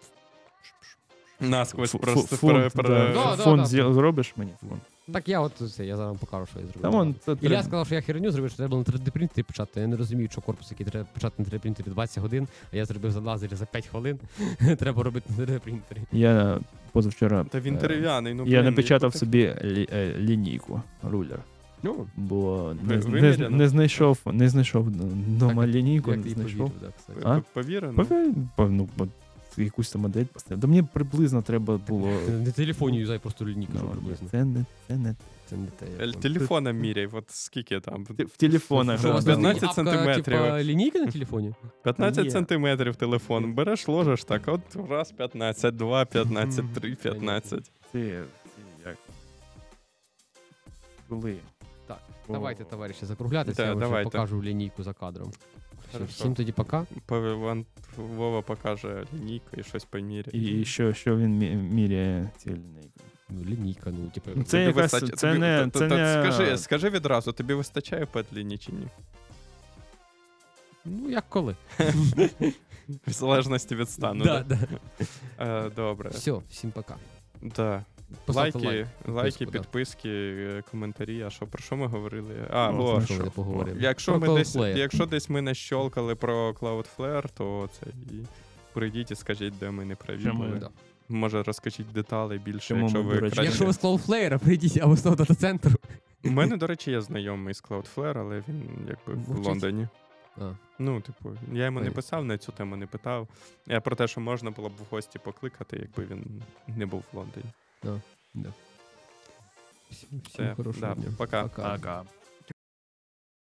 Speaker 1: Насквозь просто
Speaker 3: фу- фонд,
Speaker 1: пере- пере-
Speaker 3: да.
Speaker 2: Да, да,
Speaker 3: фонд
Speaker 2: да.
Speaker 3: зі- зробиш мені фонд.
Speaker 2: Так я от це, я зараз вам покажу, що я зробив.
Speaker 3: Та вон, це
Speaker 2: Ілля
Speaker 3: треба-
Speaker 2: сказав, що я херню зробив, що треба було на 3D принтері печатати. Я не розумію, що корпус, який треба печатати на 3D принтері 20 годин, а я зробив за лазері за 5 хвилин. треба робити на 3D принтері.
Speaker 3: Я позавчора
Speaker 1: Та він
Speaker 3: е,
Speaker 1: дерев'яний. Ну,
Speaker 3: я
Speaker 1: блін,
Speaker 3: напечатав
Speaker 1: ти-
Speaker 3: собі лі- е, лінійку, рулер.
Speaker 2: Ну,
Speaker 3: Бо не,
Speaker 1: Ви-
Speaker 3: не,
Speaker 1: виміряно?
Speaker 3: не знайшов, не знайшов вдома лінійку,
Speaker 2: як
Speaker 3: не
Speaker 2: ти і
Speaker 3: знайшов.
Speaker 2: повірив, да, кстати.
Speaker 3: А?
Speaker 1: П- Повірено?
Speaker 3: Пові- по- Ну, бо якусь там модель поставив. Да мені приблизно треба було.
Speaker 2: Ти Не телефон юзай, просто лінійку,
Speaker 3: Ну,
Speaker 2: що
Speaker 3: ні,
Speaker 2: приблизно.
Speaker 3: це не це не
Speaker 2: Це не те.
Speaker 1: Телефоном міряй, от скільки там?
Speaker 3: В телефонах.
Speaker 1: Що,
Speaker 2: У вас
Speaker 3: грав.
Speaker 2: там
Speaker 1: 15
Speaker 2: апка,
Speaker 1: сантиметрів.
Speaker 2: Типа лінійка на телефоні?
Speaker 1: 15 сантиметрів телефон. Береш, ложиш так, от раз 15, два 15, три 15.
Speaker 3: Це, це як? Коли?
Speaker 2: Так,
Speaker 3: О.
Speaker 2: Давайте, товариші, закруглятися,
Speaker 1: Да,
Speaker 2: я вже покажу лінійку за кадром. Все,
Speaker 1: Хорошо.
Speaker 2: всім тоді пока.
Speaker 1: Ван Вова покаже лінійку і щось поміряє.
Speaker 3: І що, що він міряє ці лінійки?
Speaker 2: Ну, лінійка, ну, типу.
Speaker 3: Ну, це
Speaker 1: Тобі
Speaker 3: якась-
Speaker 1: вистач-
Speaker 3: це
Speaker 1: тобі-
Speaker 3: не- це не-
Speaker 1: Скажи, скажи відразу, тобі вистачає петліні чи ні?
Speaker 2: Ну, як коли.
Speaker 1: В залежності від стану.
Speaker 2: да,
Speaker 1: да?
Speaker 2: да.
Speaker 1: Е, Добре.
Speaker 2: Все, всім пока.
Speaker 1: Да.
Speaker 2: Поставте
Speaker 1: Лайки,
Speaker 2: лайк,
Speaker 1: лайки,
Speaker 2: да.
Speaker 1: підписки, е, коментарі. А що про що ми говорили? А,
Speaker 3: Ну,
Speaker 1: о,
Speaker 2: що
Speaker 3: що?
Speaker 2: ми поговоримо.
Speaker 1: Якщо
Speaker 2: Про
Speaker 1: ми десь, якщо десь ми не щолкали про Cloudflare, то це і прийдіть і скажіть, де ми не праві.
Speaker 3: Чому?
Speaker 1: були.
Speaker 2: Да.
Speaker 1: Може, розкажіть деталі більше,
Speaker 3: Чому
Speaker 1: якщо
Speaker 3: ми,
Speaker 1: ви краще.
Speaker 2: Якщо ви з Cloudflare, прийдіть або з того дата-центру.
Speaker 1: У мене, до речі, є знайомий з Cloudflare, але він якби в
Speaker 2: Мовчить.
Speaker 1: Лондоні.
Speaker 2: А,
Speaker 1: Ну, типу, я йому не писав, на цю тему не питав. Я про те, що можна було б в гості покликати, якби він не був в Лондоні.
Speaker 2: Всім,
Speaker 1: Все,
Speaker 2: всім хорошого
Speaker 1: да,
Speaker 2: дня.
Speaker 1: пока.
Speaker 2: Пока.